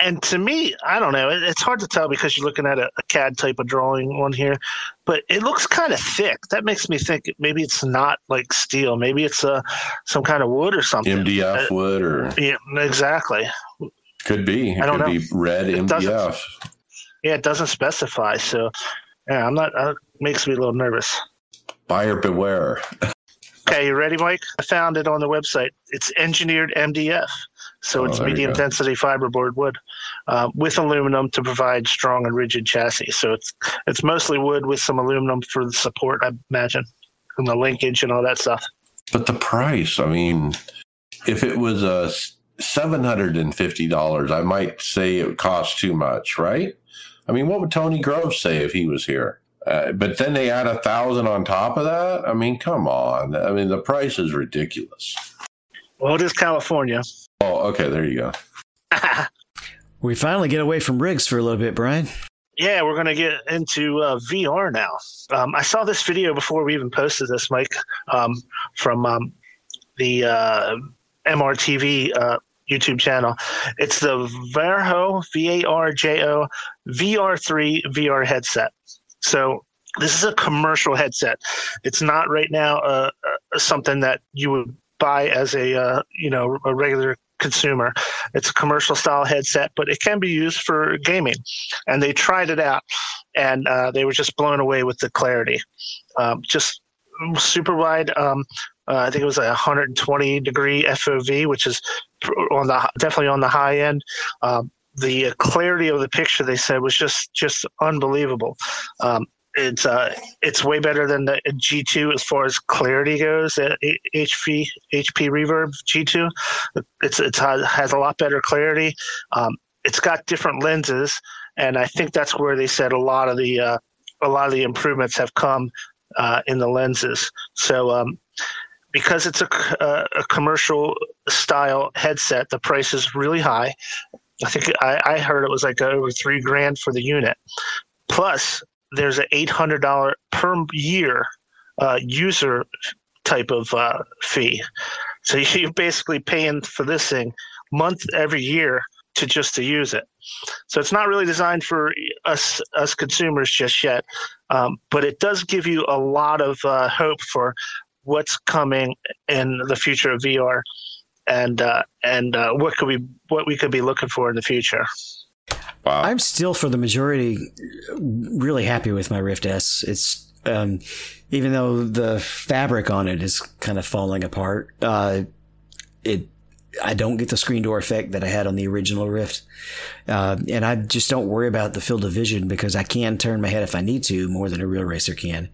and to me, I don't know. It, it's hard to tell because you're looking at a, a CAD type of drawing one here, but it looks kind of thick. That makes me think maybe it's not like steel. Maybe it's uh, some kind of wood or something. MDF Uh, wood, or yeah, exactly. could be. It I don't could know. be red It MDF. Yeah, it doesn't specify. So, yeah, I'm not. Uh, makes me a little nervous. Buyer beware. Okay, you ready, Mike? I found it on the website. It's engineered MDF, so Oh, it's medium density fiberboard wood uh, with aluminum to provide strong and rigid chassis. So it's it's mostly wood with some aluminum for the support, I imagine, and the linkage and all that stuff. But the price, I mean, if it was a seven hundred and fifty dollars, I might say it costs too much, right? I mean, what would Tony Grove say if he was here? Uh, but then they add a thousand on top of that. I mean, come on. I mean, the price is ridiculous. Well, it is California. Oh, okay, there you go. We finally get away from rigs for a little bit, Brian. Yeah, we're going to get into uh, VR now. Um, I saw this video before we even posted this, Mike, um, from um, the uh, MRTV uh, YouTube channel. It's the Varjo, V A R J O, VR3 VR headset. So this is a commercial headset. It's not right now uh, uh, something that you would buy as a uh, you know a regular consumer. It's a commercial style headset, but it can be used for gaming. And they tried it out, and uh, they were just blown away with the clarity. Um, just super wide. Um, uh, I think it was a 120 degree FOV, which is on the definitely on the high end. Um, the clarity of the picture they said was just just unbelievable. Um, it's uh, it's way better than the G2 as far as clarity goes. Uh, HP HP Reverb G2, it's it's has, has a lot better clarity. Um, it's got different lenses, and I think that's where they said a lot of the uh, a lot of the improvements have come uh, in the lenses. So um, because it's a, uh, a commercial style headset, the price is really high. I think I, I heard it was like over three grand for the unit. Plus, there's an eight hundred dollar per year uh, user type of uh, fee. So you're basically paying for this thing month every year to just to use it. So it's not really designed for us us consumers just yet, um, but it does give you a lot of uh, hope for what's coming in the future of VR, and uh, and uh, what could we what we could be looking for in the future. Wow. I'm still, for the majority, really happy with my Rift S. It's um, even though the fabric on it is kind of falling apart. Uh, it I don't get the screen door effect that I had on the original Rift, uh, and I just don't worry about the field of vision because I can turn my head if I need to more than a real racer can.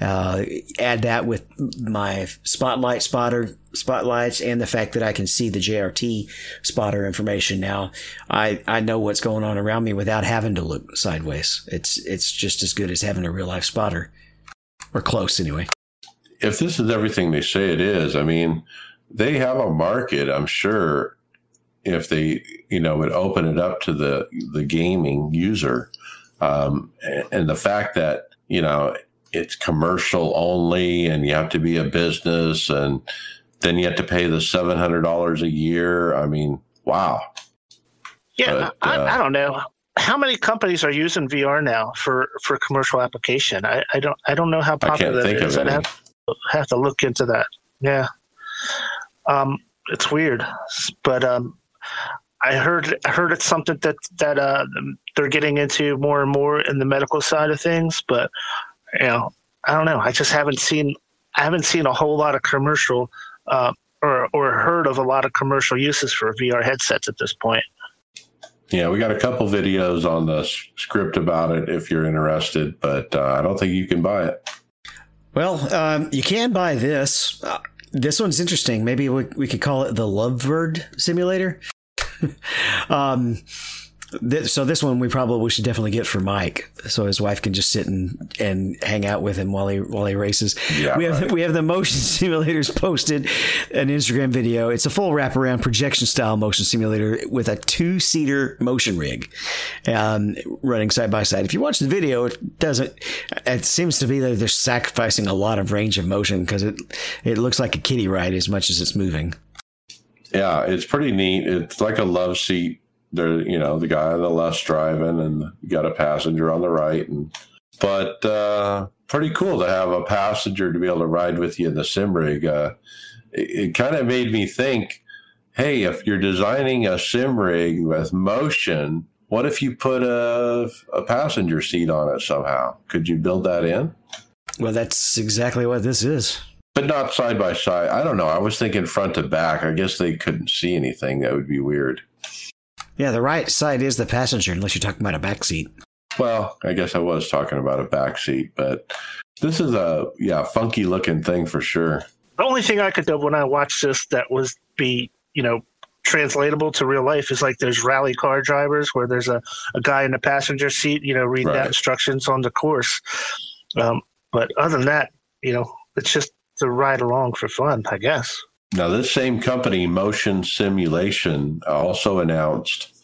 Uh, add that with my spotlight spotter spotlights and the fact that I can see the JRT spotter information now. I, I know what's going on around me without having to look sideways. It's it's just as good as having a real life spotter, or close anyway. if this is everything they say it is, I mean, they have a market, I'm sure, if they, you know, would open it up to the the gaming user, um, and, and the fact that you know it's commercial only, and you have to be a business, and then you have to pay the seven hundred dollars a year. I mean, wow. Yeah, But, I, uh, I don't know how many companies are using VR now for for commercial application. I, I don't I don't know how I can't popular that think is. of I'd have, have to look into that. Yeah, um, it's weird, but um, I heard I heard it's something that that uh, they're getting into more and more in the medical side of things. But you know, I don't know. I just haven't seen I haven't seen a whole lot of commercial. Uh, or, or heard of a lot of commercial uses for VR headsets at this point. Yeah, we got a couple videos on the script about it if you're interested, but uh, I don't think you can buy it. Well, um, you can buy this. This one's interesting. Maybe we, we could call it the Lovebird simulator. um, th- so this one we probably we should definitely get for Mike, so his wife can just sit and, and hang out with him while he while he races. Yeah, we have right. we have the motion simulators posted an Instagram video. It's a full wraparound projection style motion simulator with a two seater motion rig, um, running side by side. If you watch the video, it doesn't. It seems to be that they're sacrificing a lot of range of motion because it it looks like a kiddie ride as much as it's moving. Yeah, it's pretty neat. It's like a love seat. There, you know, the guy on the left's driving, and you got a passenger on the right, and but uh, pretty cool to have a passenger to be able to ride with you in the sim rig. Uh, it it kind of made me think, hey, if you're designing a sim rig with motion, what if you put a a passenger seat on it somehow? Could you build that in? Well, that's exactly what this is. But not side by side. I don't know. I was thinking front to back. I guess they couldn't see anything. That would be weird. Yeah, the right side is the passenger, unless you're talking about a back seat. Well, I guess I was talking about a back seat, but this is a yeah funky looking thing for sure. the only thing I could do when I watched this that was be you know translatable to real life is like there's rally car drivers where there's a, a guy in the passenger seat you know reading Right. out instructions on the course um, but other than that you know it's just to ride along for fun I guess Now, this same company, Motion Simulation, also announced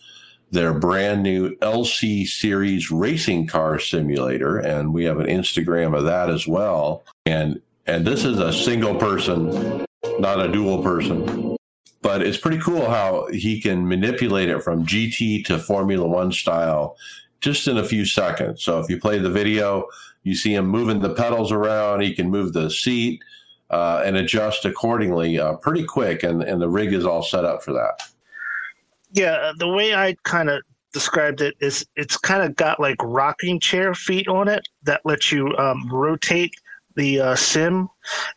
their brand new LC Series racing car simulator, and we have an Instagram of that as well. And and this is a single person, not a dual person. But it's pretty cool how he can manipulate it from GT to Formula One style just in a few seconds. So if you play the video, you see him moving the pedals around. He can move the seat uh, and adjust accordingly uh, pretty quick, and, and the rig is all set up for that. yeah the way I kind of described it is it's kind of got like rocking chair feet on it that lets you um, rotate the uh, sim.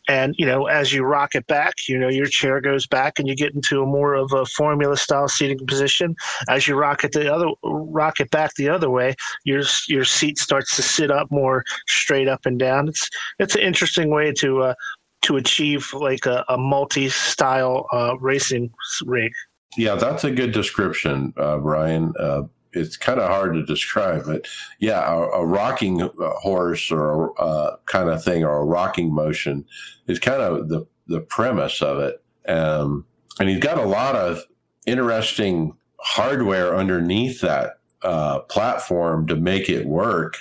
And you know as you rock it back you know your chair goes back and you get into a more of a formula style seating position. As you rock it the other rock it back the other way your your seat starts to sit up more straight up and down. It's it's an interesting way to uh, to achieve like a, a multi-style uh, racing rig Yeah, that's a good description, uh, Brian. Uh, it's kind of hard to describe, but yeah, a, a rocking horse or uh, kind of thing, or a rocking motion is kind of the the premise of it. Um, and he's got a lot of interesting hardware underneath that uh, platform to make it work.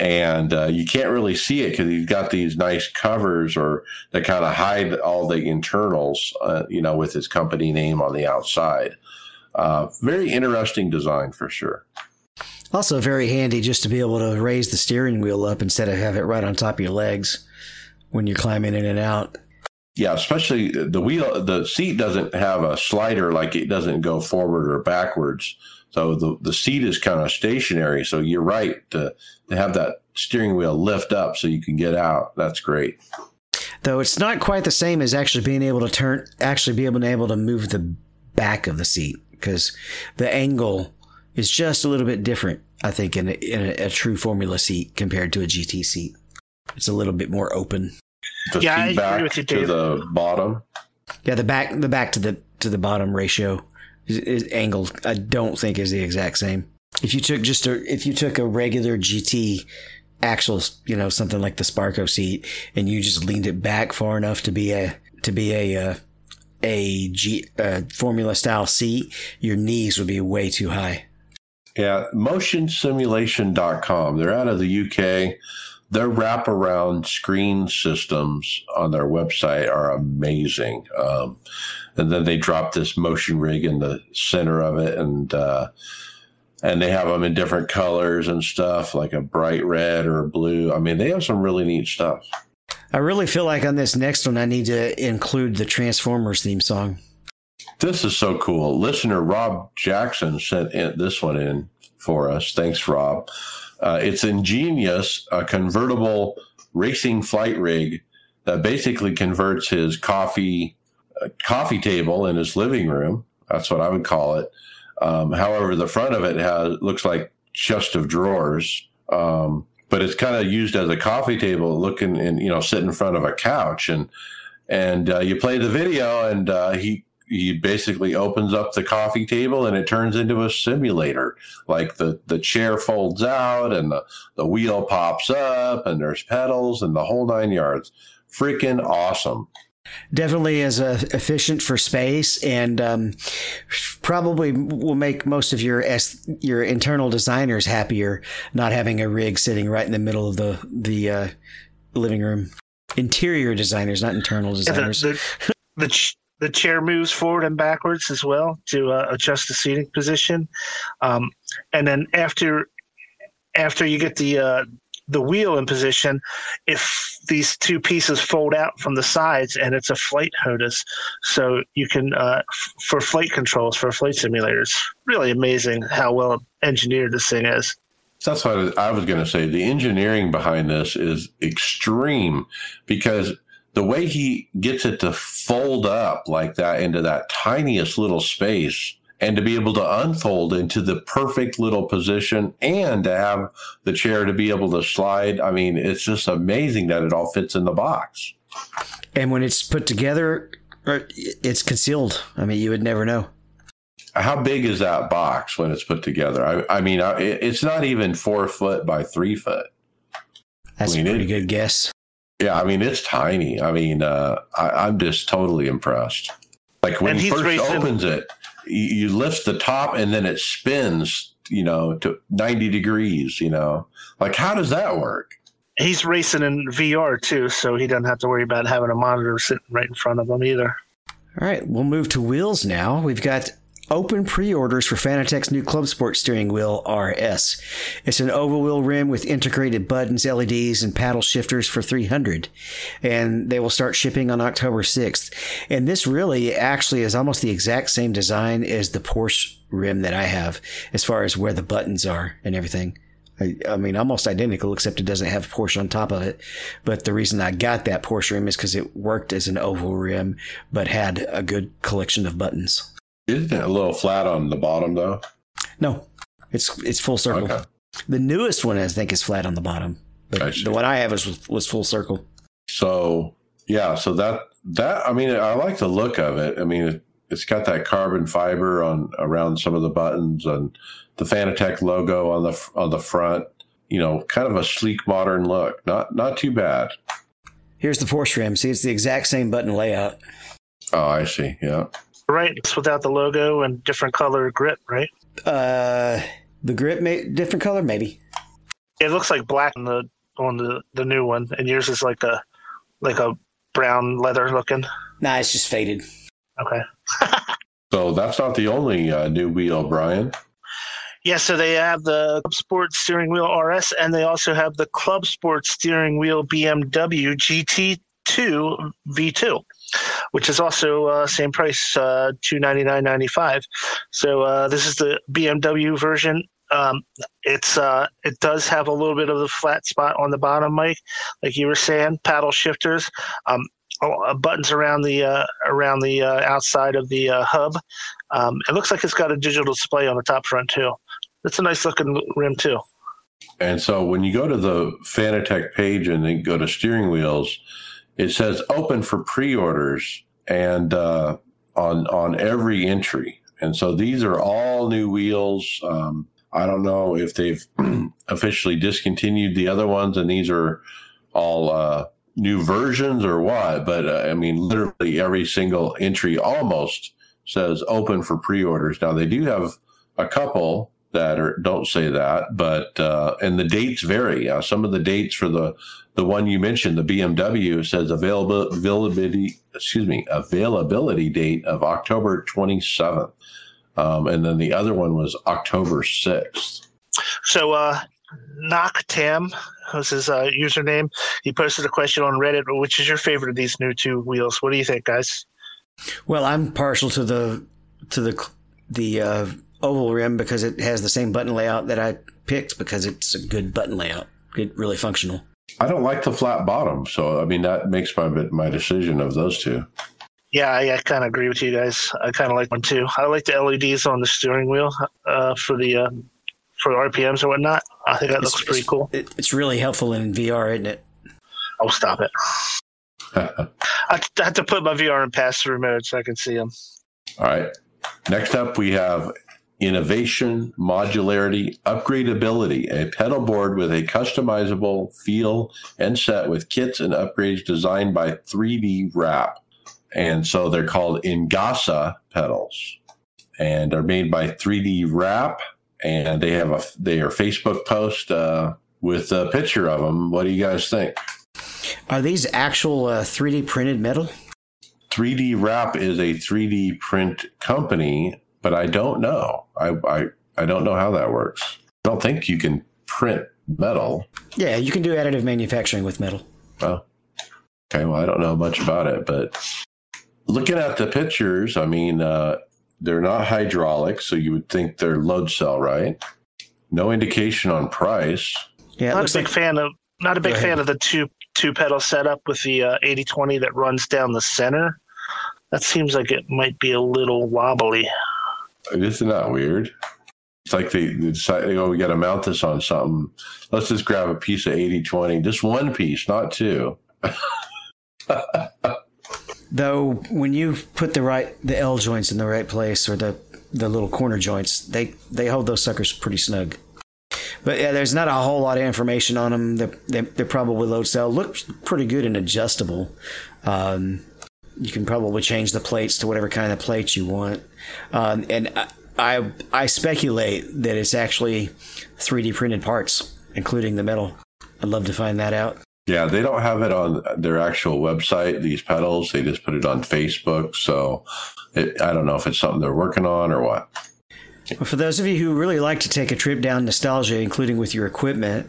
And uh, you can't really see it because he's got these nice covers or that kind of hide all the internals, uh, you know, with his company name on the outside. Uh, very interesting design for sure. Also, very handy just to be able to raise the steering wheel up instead of have it right on top of your legs when you're climbing in and out. Yeah, especially the wheel, the seat doesn't have a slider, like it doesn't go forward or backwards. So the, the seat is kind of stationary. So you're right to, to have that steering wheel lift up so you can get out. That's great. Though it's not quite the same as actually being able to turn, actually being able to move the back of the seat because the angle is just a little bit different. I think in a, in a, a true Formula seat compared to a GT seat, it's a little bit more open. The Yeah, I seat agree back with you, to the bottom. Yeah, the back, the back to the to the bottom ratio is, is angled. I don't think is the exact same. If you took just a if you took a regular GT axle, you know, something like the Sparco seat, and you just leaned it back far enough to be a to be a uh, a G uh, Formula style seat, your knees would be way too high. Yeah, motionsimulation.com. They're out of the UK. their wraparound screen systems on their website are amazing. Um, and then they drop this motion rig in the center of it, and uh, and they have them in different colors and stuff, like a bright red or a blue. I mean, they have some really neat stuff. I really feel like on this next one, I need to include the Transformers theme song. This is so cool. Listener Rob Jackson sent in, this one in for us. Thanks, Rob. Uh, it's ingenious, a convertible racing flight rig that basically converts his coffee uh, coffee table in his living room. That's what I would call it. Um, however, the front of it has looks like chest of drawers, um, but it's kind of used as a coffee table, looking and you know sit in front of a couch and and uh, you play the video and uh, he he basically opens up the coffee table and it turns into a simulator. Like the, the chair folds out and the, the wheel pops up and there's pedals and the whole nine yards. Freaking awesome. Definitely is uh, efficient for space and um, probably will make most of your your internal designers happier not having a rig sitting right in the middle of the the uh, living room. Interior designers, not internal designers. Yeah, the, the, the, the chair moves forward and backwards as well to uh, adjust the seating position. Um, and then after after you get the uh, the wheel in position, if these two pieces fold out from the sides, and it's a flight HOTAS, so you can uh, f- for flight controls for flight simulators. Really amazing how well engineered this thing is. That's what I was going to say. The engineering behind this is extreme because the way he gets it to fold up like that into that tiniest little space and to be able to unfold into the perfect little position and to have the chair to be able to slide. I mean, it's just amazing that it all fits in the box. And when it's put together, uh, it's concealed. I mean, you would never know. How big is that box when it's put together? I, I mean, it's not even four foot by three foot. That's I mean, a pretty it, good guess. Yeah, I mean it's tiny. I mean, uh, I, am just totally impressed. Like when he first racing. opens it, you, you lift the top and then it spins, you know, to 90 degrees. You know, like how does that work? He's racing in VR too, so he doesn't have to worry about having a monitor sitting right in front of him either. All right, we'll move to wheels now. We've got Open pre-orders for Fanatec's new Club Sport steering wheel RS. It's an oval wheel rim with integrated buttons, LEDs, and paddle shifters for 300, and they will start shipping on October 6th. And this really actually is almost the exact same design as the Porsche rim that I have, as far as where the buttons are and everything. I, I, mean, almost identical, except it doesn't have Porsche on top of it. But the reason I got that Porsche rim is because it worked as an oval rim, but had a good collection of buttons. Isn't it a little flat on the bottom though? No, it's it's full circle. Okay. The newest one I think is flat on the bottom, but the one I have is was full circle. So yeah, so that that I mean I like the look of it. I mean it, it's got that carbon fiber on around some of the buttons and the Fanatec logo on the on the front. You know, kind of a sleek modern look. Not not too bad. Here's the Porsche rim. See, it's the exact same button layout. Oh, I see. Yeah. Right, it's without the logo and different color grip, right? Uh, the grip, may different color, maybe. It looks like black on the on the the new one, and yours is like a like a brown leather looking. Nah, it's just faded. Okay. so that's not the only uh, new wheel, Brian. Yeah, so they have the Club Sport steering wheel RS, and they also have the Club Sport steering wheel BMW GT2 V2 which is also uh, same price, uh, two ninety nine ninety five. So uh, this is the BMW version. Um, it's uh, it does have a little bit of the flat spot on the bottom, Mike, like you were saying. Paddle shifters, um, uh, buttons around the uh, around the uh, outside of the uh, hub. Um, it looks like it's got a digital display on the top front too. It's a nice looking rim too. And so when you go to the Fanatec page and then go to steering wheels, it says open for pre-orders and uh, on on every entry. And so these are all new wheels. Um, I don't know if they've officially discontinued the other ones, and these are all uh, new versions or what. But uh, I mean, literally every single entry almost says open for pre-orders. Now they do have a couple that or don't say that, but uh, and the dates vary. Uh, some of the dates for the the one you mentioned, the BMW, says availability. Excuse me, availability date of October twenty seventh, um, and then the other one was October sixth. So, uh, Knock Tam was his uh, username. He posted a question on Reddit. Which is your favorite of these new two wheels? What do you think, guys? Well, I'm partial to the to the the uh, oval rim because it has the same button layout that I picked because it's a good button layout, good, really functional. I don't like the flat bottom, so I mean that makes my my decision of those two. Yeah, I, I kind of agree with you guys. I kind of like one too. I like the LEDs on the steering wheel uh, for the uh, for RPMs or whatnot. I think that It's- looks pretty it's- cool. It, it's really helpful in VR, isn't it? Oh, stop it! I I have to put my VR in pass through mode so I can see them. All right. Next up, we have innovation, modularity, upgradability, a pedal board with a customizable feel and set with kits and upgrades designed by 3DRap. And so they're called Ingasa pedals and are made by 3DRap. And they have a they are Facebook post uh, with a picture of them. What do you guys think? Are these actual uh, 3D printed metal? 3DRap is a 3D print company, but I don't know. I, I I don't know how that works. I don't think you can print metal. Yeah, you can do additive manufacturing with metal. Oh, okay. Well, I don't know much about it, but looking at the pictures, I mean, uh, they're not hydraulic, so you would think they're load cell, right? No indication on price. Yeah, Not a big like fan of not a big fan of the two two pedal setup with the uh, 80-20 that runs down the center. That seems like it might be a little wobbly. Isn't that weird? It's like they they decide, oh, we got to mount this on something. Let's just grab a piece of 80 20, just one piece, not two. though when you put the right the L joints in the right place or the the little corner joints, they they hold those suckers pretty snug. But yeah, there's not a whole lot of information on them. They're, they're, they're probably load cell. Look pretty good and adjustable. Um, you can probably change the plates to whatever kind of plates you want. Um, and I, I I speculate that it's actually 3D printed parts, including the metal. I'd love to find that out. Yeah, they don't have it on their actual website, these pedals. They just put it on Facebook. So it, I don't know if it's something they're working on or what. Well, For those of you who really like to take a trip down nostalgia, including with your equipment,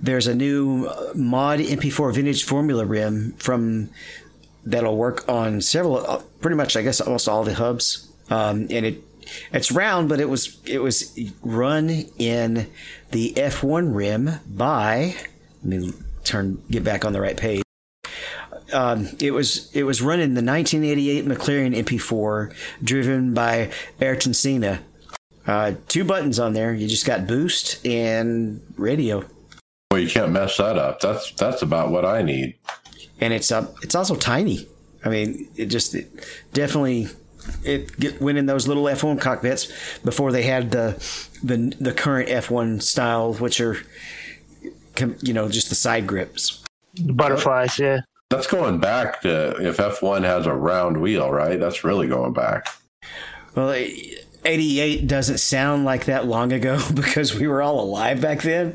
there's a new uh, mod MP4 vintage formula rim from that'll work on several, uh, pretty much, I guess, almost all the hubs. Um, and it it's round, but it was it was run in the F1 rim by. Let me turn get back on the right page. Um, it was it was run in the 1988 McLaren MP4, driven by Ayrton Senna. Uh, two buttons on there. You just got boost and radio, Well, you can't mess that up. That's that's about what I need. and it's up. it's also tiny. I mean, it just it definitely it get, went in those little F1 cockpits before they had the the the current F1 style, which are you know just the side grips. Butterflies, yeah. That's going back to if F1 has a round wheel, right? That's really going back. Well, 88 doesn't sound like that long ago because we were all alive back then.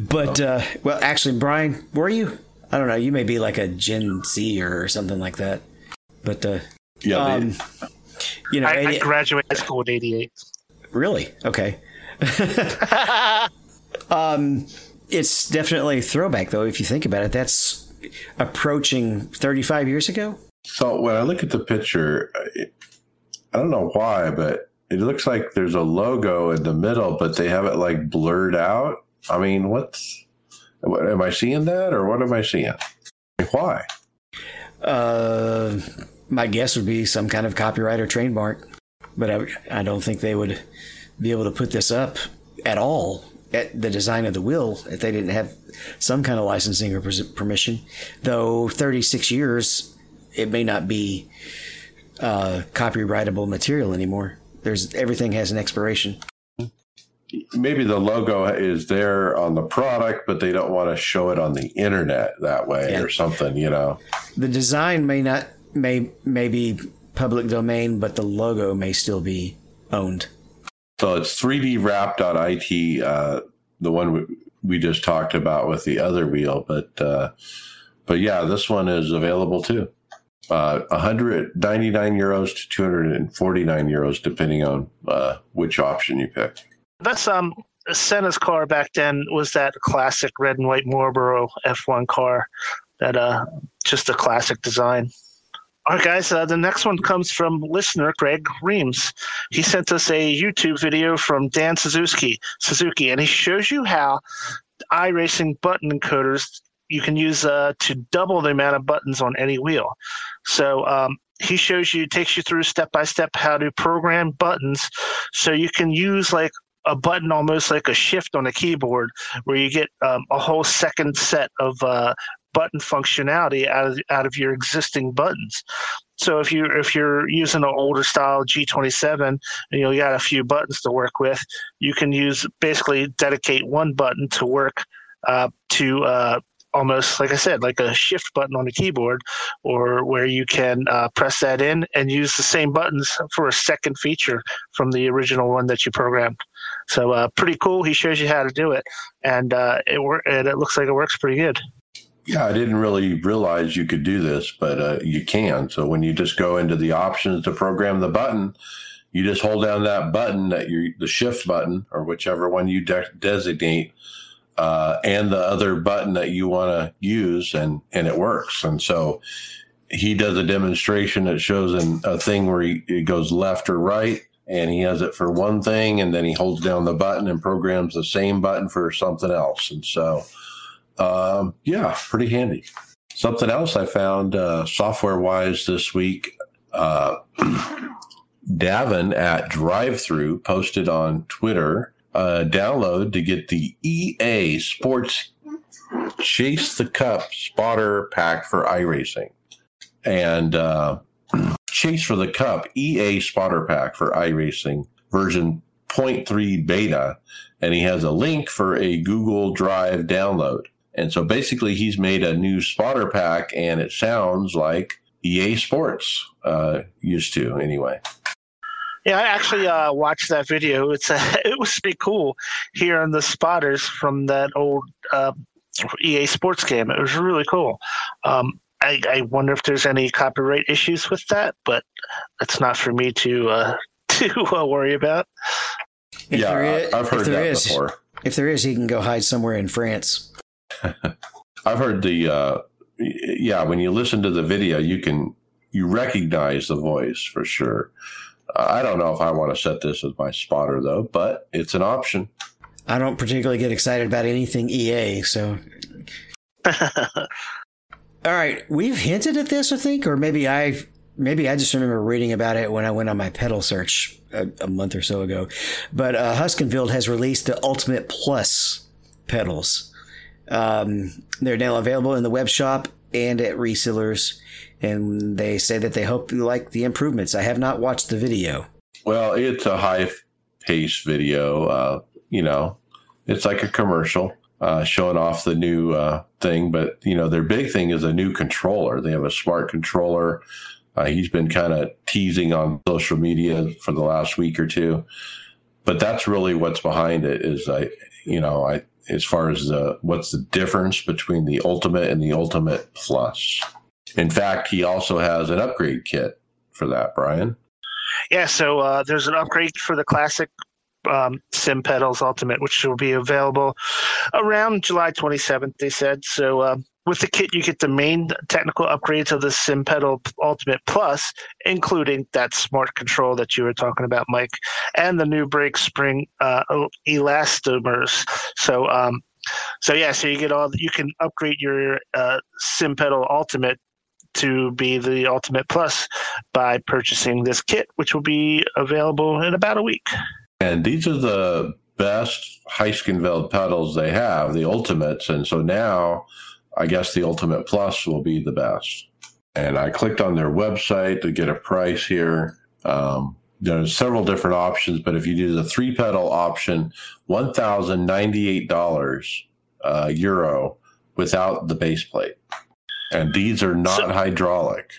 But, uh, well, actually, Brian, were you? I don't know. You may be like a Gen Z or something like that. But, uh, Yeah, they- um, you know, I, I graduated high school in '88. really? Okay. um, it's definitely a throwback, though, if you think about it. That's approaching 35 years ago. So when I look at the picture, I I don't know why, but it looks like there's a logo in the middle, but they have it like blurred out. I mean, what's what, am I seeing that or what am I seeing? Why? Uh, my guess would be some kind of copyright or trademark, but I, I don't think they would be able to put this up at all at the design of the wheel if they didn't have some kind of licensing or permission. Though 36 years, it may not be uh, copyrightable material anymore. There's everything has an expiration. Maybe the logo is there on the product, but they don't want to show it on the internet that way Yeah. or something, you know. The design may not may may be public domain, but the logo may still be owned. So it's 3drap.it, uh, the one we, we just talked about with the other wheel, but uh, but yeah, this one is available too. Uh, 199 euros to 249 euros, depending on uh, which option you pick. That's um Senna's car back then was that classic red and white Marlboro F1 car. That uh, just a classic design. All right, guys. Uh, the next one comes from listener Greg Reams. He sent us a YouTube video from Dan Suzuki, Suzuki, and he shows you how iRacing button encoders you can use uh, to double the amount of buttons on any wheel. So um, he shows you, takes you through step by step how to program buttons, so you can use like a button almost like a shift on a keyboard, where you get um, a whole second set of uh, button functionality out of out of your existing buttons. So if you if you're using an older style G27 and you you got a few buttons to work with, you can use basically dedicate one button to work uh, to uh, almost like I said, like a shift button on the keyboard, or where you can uh, press that in and use the same buttons for a second feature from the original one that you programmed. So uh, pretty cool. He shows you how to do it, and uh, it wor- and it looks like it works pretty good. Yeah, I didn't really realize you could do this, but uh, you can. So when you just go into the options to program the button, you just hold down that button, that you the shift button or whichever one you de- designate, uh, and the other button that you want to use, and and it works. And so he does a demonstration that shows an, a thing where he, it goes left or right, and he has it for one thing, and then he holds down the button and programs the same button for something else. And so um, yeah, pretty handy. Something else I found uh, software wise this week. Uh, Davin at Drive Through posted on Twitter uh, download to get the EA Sports Chase the Cup spotter pack for iRacing. And uh, Chase for the Cup EA spotter pack for iRacing version 0.3 beta. And he has a link for a Google Drive download. And so basically, he's made a new spotter pack, and it sounds like EA Sports uh, used to, anyway. Yeah, I actually uh, watched that video. It's uh, it was pretty cool hearing the spotters from that old uh, EA Sports game. It was really cool. Um, I, I, wonder if there's any copyright issues with that, but that's not for me to uh, to uh, worry about. If yeah, is, I've heard that is, before. If there is, he can go hide somewhere in France. I've heard the uh, yeah. When you listen to the video, you can you recognize the voice for sure. I don't know if I want to set this as my spotter though, but it's an option. I don't particularly get excited about anything EA, so. All right, we've hinted at this, I think, or maybe I maybe I just remember reading about it when I went on my pedal search a, a month or so ago. But uh, Heusinkveld has released the Ultimate Plus pedals. Um, they're now available in the web shop and at resellers, and they say that they hope you like the improvements. I have not watched the video. Well, it's a high pace video. Uh, you know, it's like a commercial uh, showing off the new uh, thing. But you know, their big thing is a new controller. They have a smart controller. Uh, he's been kind of teasing on social media for the last week or two, but that's really what's behind it. Is I, you know, I as far as the what's the difference between the Ultimate and the Ultimate Plus. In fact, he also has an upgrade kit for that, Brian. Yeah, so uh, there's an upgrade for the classic um, Sim Pedals Ultimate, which will be available around July 27th, they said. So uh, with the kit, you get the main technical upgrades of the Sim Pedal Ultimate Plus, including that smart control that you were talking about, Mike, and the new brake spring uh, elastomers. So, um, so yeah, so you get all you can upgrade your uh, Sim Pedal Ultimate to be the Ultimate Plus by purchasing this kit, which will be available in about a week. And these are the best Heusinkveld pedals they have, the Ultimates, and so now I guess the Ultimate Plus will be the best. And I clicked on their website to get a price here. Um, there's several different options, but if you do the three pedal option, one thousand ninety eight dollars uh, euro without the base plate, and these are not so, hydraulic.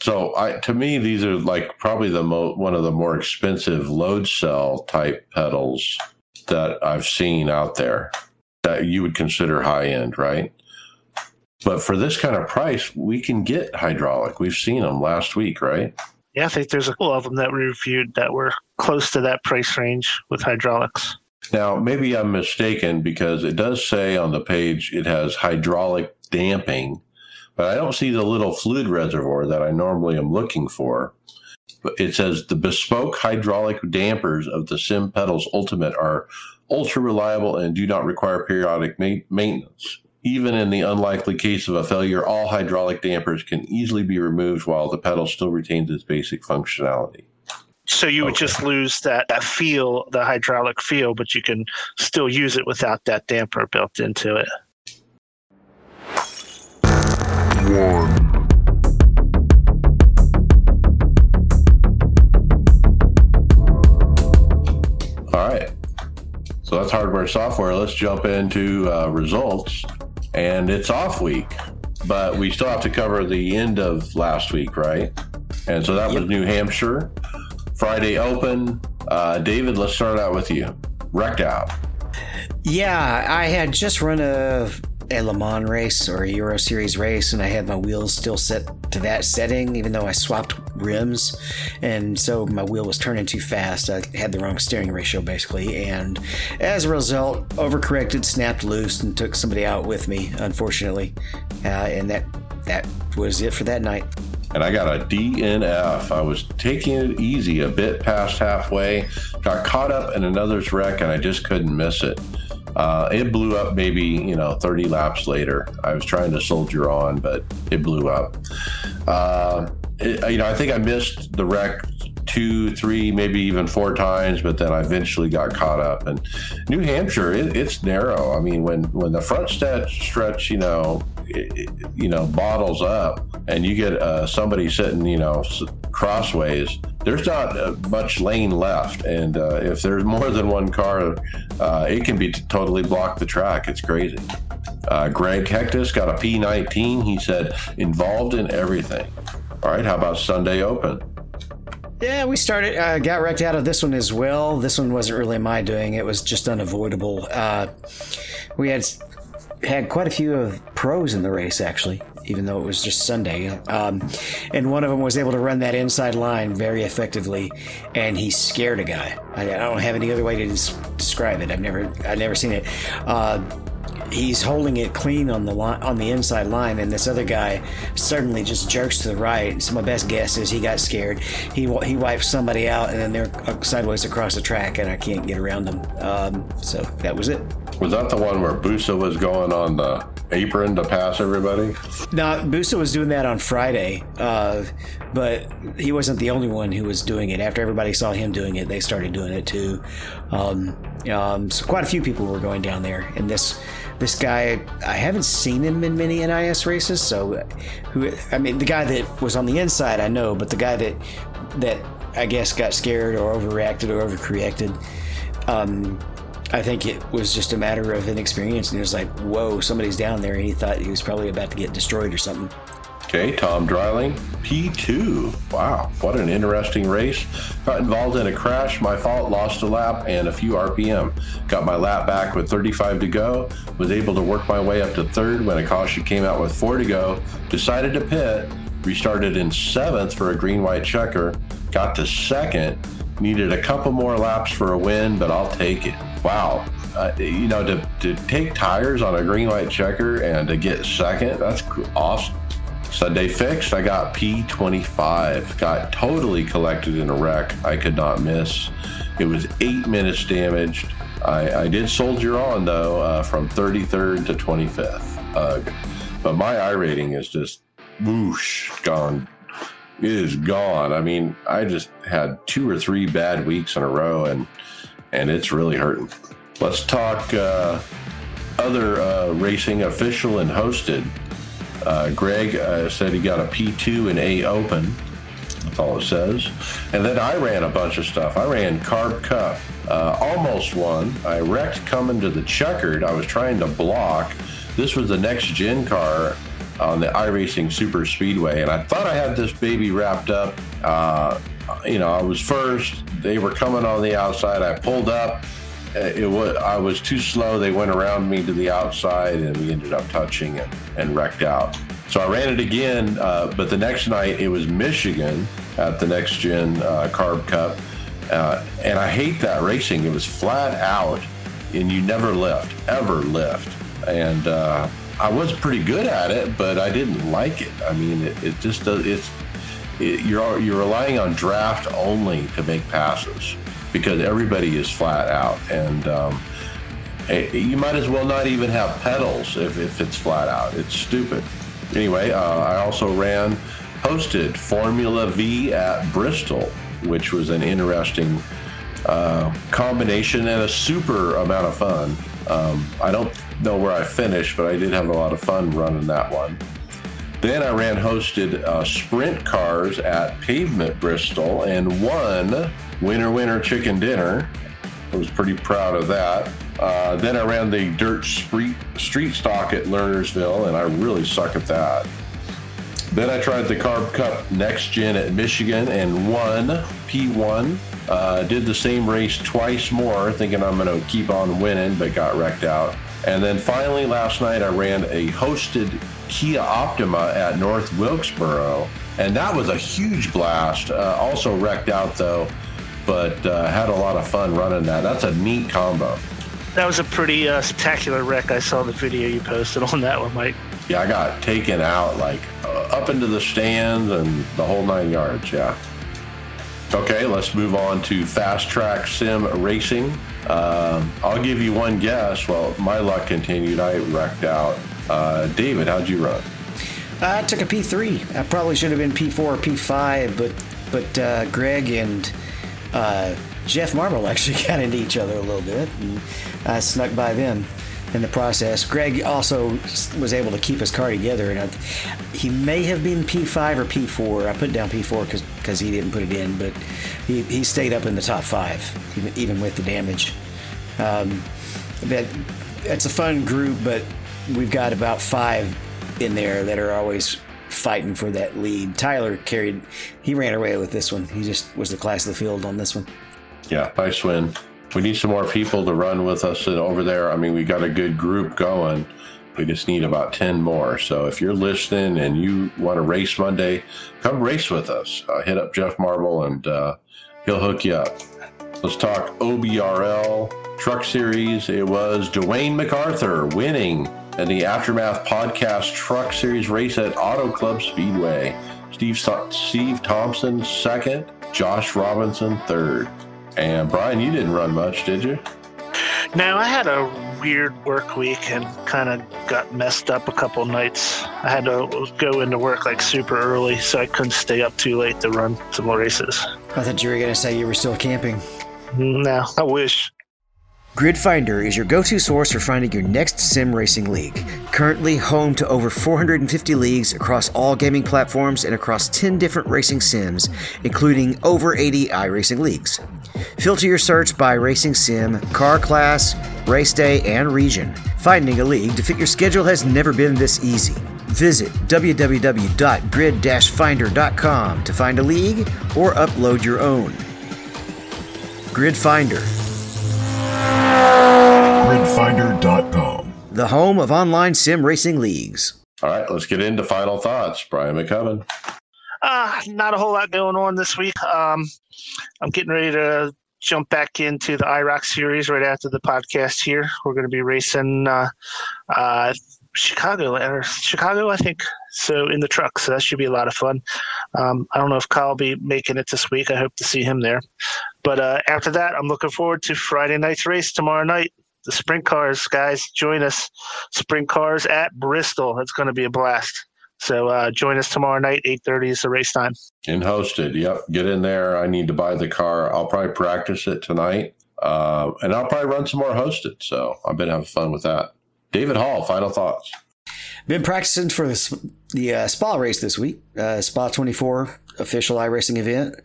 So I, to me, these are like probably the mo- one of the more expensive load cell type pedals that I've seen out there that you would consider high end, right? But for this kind of price, we can get hydraulic. We've seen them last week, right? Yeah, I think there's a couple of them that we reviewed that were close to that price range with hydraulics. Now, maybe I'm mistaken because it does say on the page it has hydraulic damping, but I don't see the little fluid reservoir that I normally am looking for. But It says the bespoke hydraulic dampers of the Sim Pedals Ultimate are ultra reliable and do not require periodic ma- maintenance. Even in the unlikely case of a failure, all hydraulic dampers can easily be removed while the pedal still retains its basic functionality. So you would Okay. just lose that, that feel, the hydraulic feel, but you can still use it without that damper built into it. One. All right. So that's hardware software. Let's jump into uh, results. And it's off week, but we still have to cover the end of last week, right? And so that was New Hampshire. Friday Open. Uh, David, let's start out with you. Wrecked out. Yeah, I had just run a, a Le Mans race or a Euro Series race, and I had my wheels still set to that setting, even though I swapped rims. And so my wheel was turning too fast. I had the wrong steering ratio, basically. And as a result, overcorrected, snapped loose, and took somebody out with me, unfortunately. Uh, and that that was it for that night. and I got a DNF. I was taking it easy a bit past halfway, got caught up in another's wreck, and I just couldn't miss it. Uh, it blew up maybe you know 30 laps later. I was trying to soldier on, but it blew up. Uh, it, you know, I think I missed the wreck two, three, maybe even four times, but then I eventually got caught up. And New Hampshire, it, it's narrow. I mean, when when the front stretch stretch, you know, you know, bottles up, and you get uh, somebody sitting, you know, crossways. There's not uh, much lane left, and uh, if there's more than one car, uh, it can be t- totally block the track. It's crazy. Uh, Greg Hecktus got a P19. He said, involved in everything. All right, how about Sunday Open? Yeah, we started, uh, got wrecked out of this one as well. This one wasn't really my doing, it was just unavoidable. Uh, we had had quite a few of pros in the race, actually, even though it was just Sunday. Um, and one of them was able to run that inside line very effectively, and he scared a guy. I, I don't have any other way to des- describe it. I've never, I've never seen it. Uh, he's holding it clean on the line on the inside line and this other guy suddenly just jerks to the right. So my best guess is he got scared. He he wipes somebody out and then they're uh, sideways across the track and i can't get around them. Um, so that was it. Was that the one where Busa was going on the apron to pass everybody? No, busa was doing that on friday uh, but he wasn't the only one who was doing it. After everybody saw him doing it they started doing it too. Um, um, so quite a few people were going down there and this this guy i haven't seen him in many nis races so who i mean the guy that was on the inside i know but the guy that that i guess got scared or overreacted or overcorrected um, I think it was just a matter of inexperience, and he was like, "Whoa, somebody's down there," and he thought he was probably about to get destroyed or something. Okay, Tom Dreiling, P2. Wow, what an interesting race. Got involved in a crash, my fault, lost a lap and a few RPM. Got my lap back with 35 to go, was able to work my way up to third when a caution came out with four to go, decided to pit, restarted in seventh for a green white checker, got to second, needed a couple more laps for a win, but I'll take it. Wow. Uh, you know, to, to take tires on a green white checker and to get second, that's cr- Sunday fixed. I got P25. Got totally collected in a wreck. I could not miss. It was eight minutes damaged. I, I did soldier on though uh, from 33rd to 25th. Ugh. But my I rating is just whoosh gone. It is gone. I mean, I just had two or three bad weeks in a row, and and it's really hurting. Let's talk uh, other uh, racing official and hosted. Uh, Greg uh, said he got a P2 and A Open. That's all it says. And then I ran a bunch of stuff. I ran Carb Cup, uh, almost won. I wrecked coming to the checkered. I was trying to block. This was the next gen car on the iRacing Super Speedway, and I thought I had this baby wrapped up. Uh, you know, I was first. They were coming on the outside. I pulled up. Uh, it was I was too slow. They went around me to the outside, and we ended up touching and, and wrecked out. So I ran it again, uh, but the next night it was Michigan at the Next Gen uh, Carb Cup, uh, and I hate that racing. It was flat out, and you never lift, ever lift, and uh, I was pretty good at it, but I didn't like it. I mean, it, it just does. It's it, you're you're relying on draft only to make passes because everybody is flat out, and um, it, you might as well not even have pedals if, if it's flat out. It's stupid. Anyway, uh, I also ran hosted Formula V at Bristol, which was an interesting uh, combination and a super amount of fun. Um, I don't know where I finished, but I did have a lot of fun running that one. Then I ran hosted uh, sprint cars at Pavement Bristol and won Winner Winner Chicken Dinner. I was pretty proud of that. Uh, then I ran the dirt street, street stock at Lernerville, and I really suck at that. Then I tried the Carb Cup Next Gen at Michigan and won P1. Uh, did the same race twice more, thinking I'm going to keep on winning, but got wrecked out. And then finally, last night, I ran a hosted Kia Optima at North Wilkesboro, and that was a huge blast. Uh, also wrecked out though, but uh, had a lot of fun running that. That's a neat combo. That was a pretty uh, spectacular wreck. I saw the video you posted on that one, Mike. Yeah, I got taken out like uh, up into the stands and the whole nine yards. Yeah. Okay, let's move on to fast track sim racing. Um, I'll give you one guess. Well, my luck continued. I wrecked out. Uh, David, how'd you run? I took a P3. I probably should have been P4 or P5, but but uh, Greg and uh, Jeff Marble actually got into each other a little bit, and I snuck by them in the process. Greg also was able to keep his car together, and I, he may have been P5 or P4. I put down P4 because he didn't put it in, but he, he stayed up in the top five, even, even with the damage. Um, that it's a fun group, but we've got about five in there that are always fighting for that lead. Tyler carried, he ran away with this one. He just was the class of the field on this one. Yeah, nice win. We need some more people to run with us over there. I mean, we got a good group going. We just need about 10 more. So if you're listening and you want to race Monday, come race with us. Uh, hit up Jeff Marble and uh, he'll hook you up. Let's talk OBRL Truck Series. It was Dwayne MacArthur winning in the Aftermath Podcast Truck Series race at Auto Club Speedway. Steve, Steve Thompson second, Josh Robinson third. And Brian, you didn't run much, did you? No, I had a weird work week and kind of got messed up a couple nights. I had to go into work like super early, so I couldn't stay up too late to run some more races. I thought you were going to say you were still camping. No, I wish. GridFinder is your go to source for finding your next sim racing league. Currently home to over 450 leagues across all gaming platforms and across 10 different racing sims, including over 80 iRacing leagues. Filter your search by racing sim, car class, race day, and region. Finding a league to fit your schedule has never been this easy. Visit www.grid-finder.com to find a league or upload your own. Grid Finder Gridfinder.com. The home of online sim racing leagues. All right, let's get into final thoughts. Brian Maccubbin. Uh, not a whole lot going on this week. Um, I'm getting ready to jump back into the IROC series right after the podcast here. We're going to be racing uh, uh, Chicago or Chicago, I think. So in the truck, so that should be a lot of fun. Um, I don't know if Kyle will be making it this week. I hope to see him there. But uh, after that, I'm looking forward to Friday night's race tomorrow night. The sprint cars, guys, join us. Sprint cars at Bristol. It's going to be a blast. So uh, join us tomorrow night, 8.30 is the race time. In hosted. Yep. Get in there. I need to buy the car. I'll probably practice it tonight. Uh, and I'll probably run some more hosted. So I've been having fun with that. David Hall, final thoughts. Been practicing for this the uh, Spa race this week, uh, Spa 24 official iRacing event.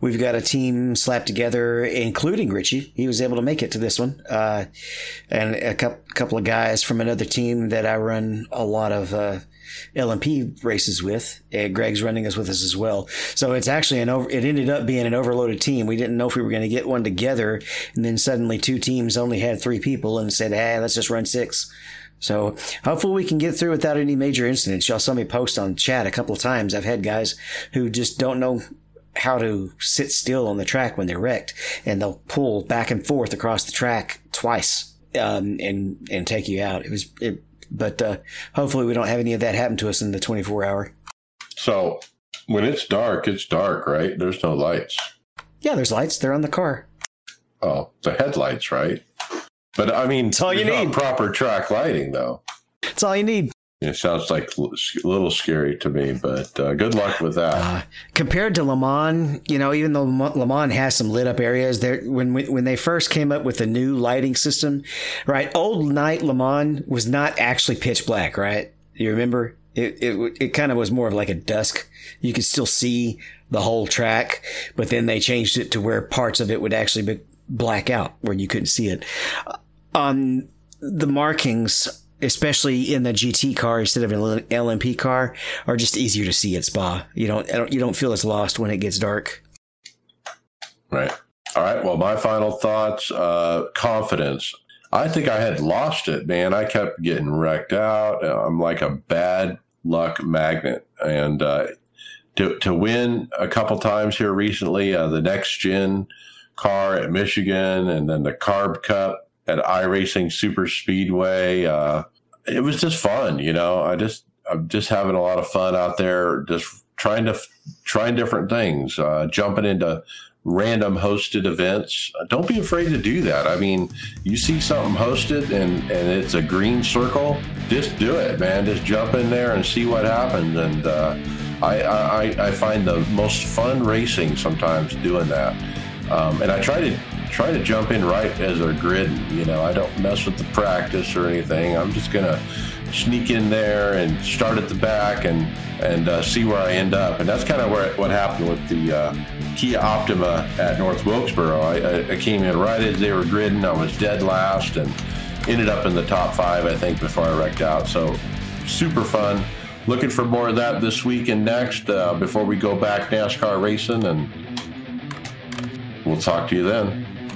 We've got a team slapped together, including Richie. He was able to make it to this one, uh, and a couple, couple of guys from another team that I run a lot of uh, LMP races with. And Greg's running us with us as well. So it's actually an over. It ended up being an overloaded team. We didn't know if we were going to get one together, and then suddenly two teams only had three people and said, "Hey, let's just run six. So hopefully we can get through without any major incidents. Y'all saw me post on chat a couple of times. I've had guys who just don't know how to sit still on the track when they're wrecked, and they'll pull back and forth across the track twice um, and and take you out. It was, it, but uh, hopefully we don't have any of that happen to us in the 24 hour. So when it's dark, it's dark, right? There's no lights. Yeah, there's lights. They're on the car. Oh, the headlights, right? But I mean, That's all you need. proper track lighting, though. It's all you need. It sounds like a little scary to me, but uh, good luck with that. Uh, compared to Le Mans, you know, even though Le Mans has some lit up areas, there when when they first came up with the new lighting system, right? Old night Le Mans was not actually pitch black, right? You remember? It it it kind of was more of like a dusk. You could still see the whole track, but then they changed it to where parts of it would actually be black out, where you couldn't see it. On the markings especially in the GT car instead of an LMP car, are just easier to see at Spa. You don't you don't feel as lost when it gets dark. Right. All right. Well, my final thoughts. Uh, confidence. I think I had lost it, man. I kept getting wrecked out. I'm like a bad luck magnet, and uh, to to win a couple times here recently, uh, the next gen car at Michigan, and then the Carb Cup at iRacing Super Speedway. Uh, it was just fun, you know. I just I'm just having a lot of fun out there, just trying to trying different things, uh, jumping into random hosted events. Don't be afraid to do that. I mean, you see something hosted and and it's a green circle, just do it, man. Just jump in there and see what happens. And uh, I, I I find the most fun racing sometimes doing that. Um, and I try to try to jump in right as they're gridding. You know, I don't mess with the practice or anything. I'm just gonna sneak in there and start at the back and and uh, see where I end up. And that's kind of where what happened with the uh, Kia Optima at North Wilkesboro. I, I, came in right as they were gridding. I was dead last and ended up in the top five, I think, before I wrecked out. So super fun. Looking for more of that this week and next uh, before we go back NASCAR racing and We'll talk to you then.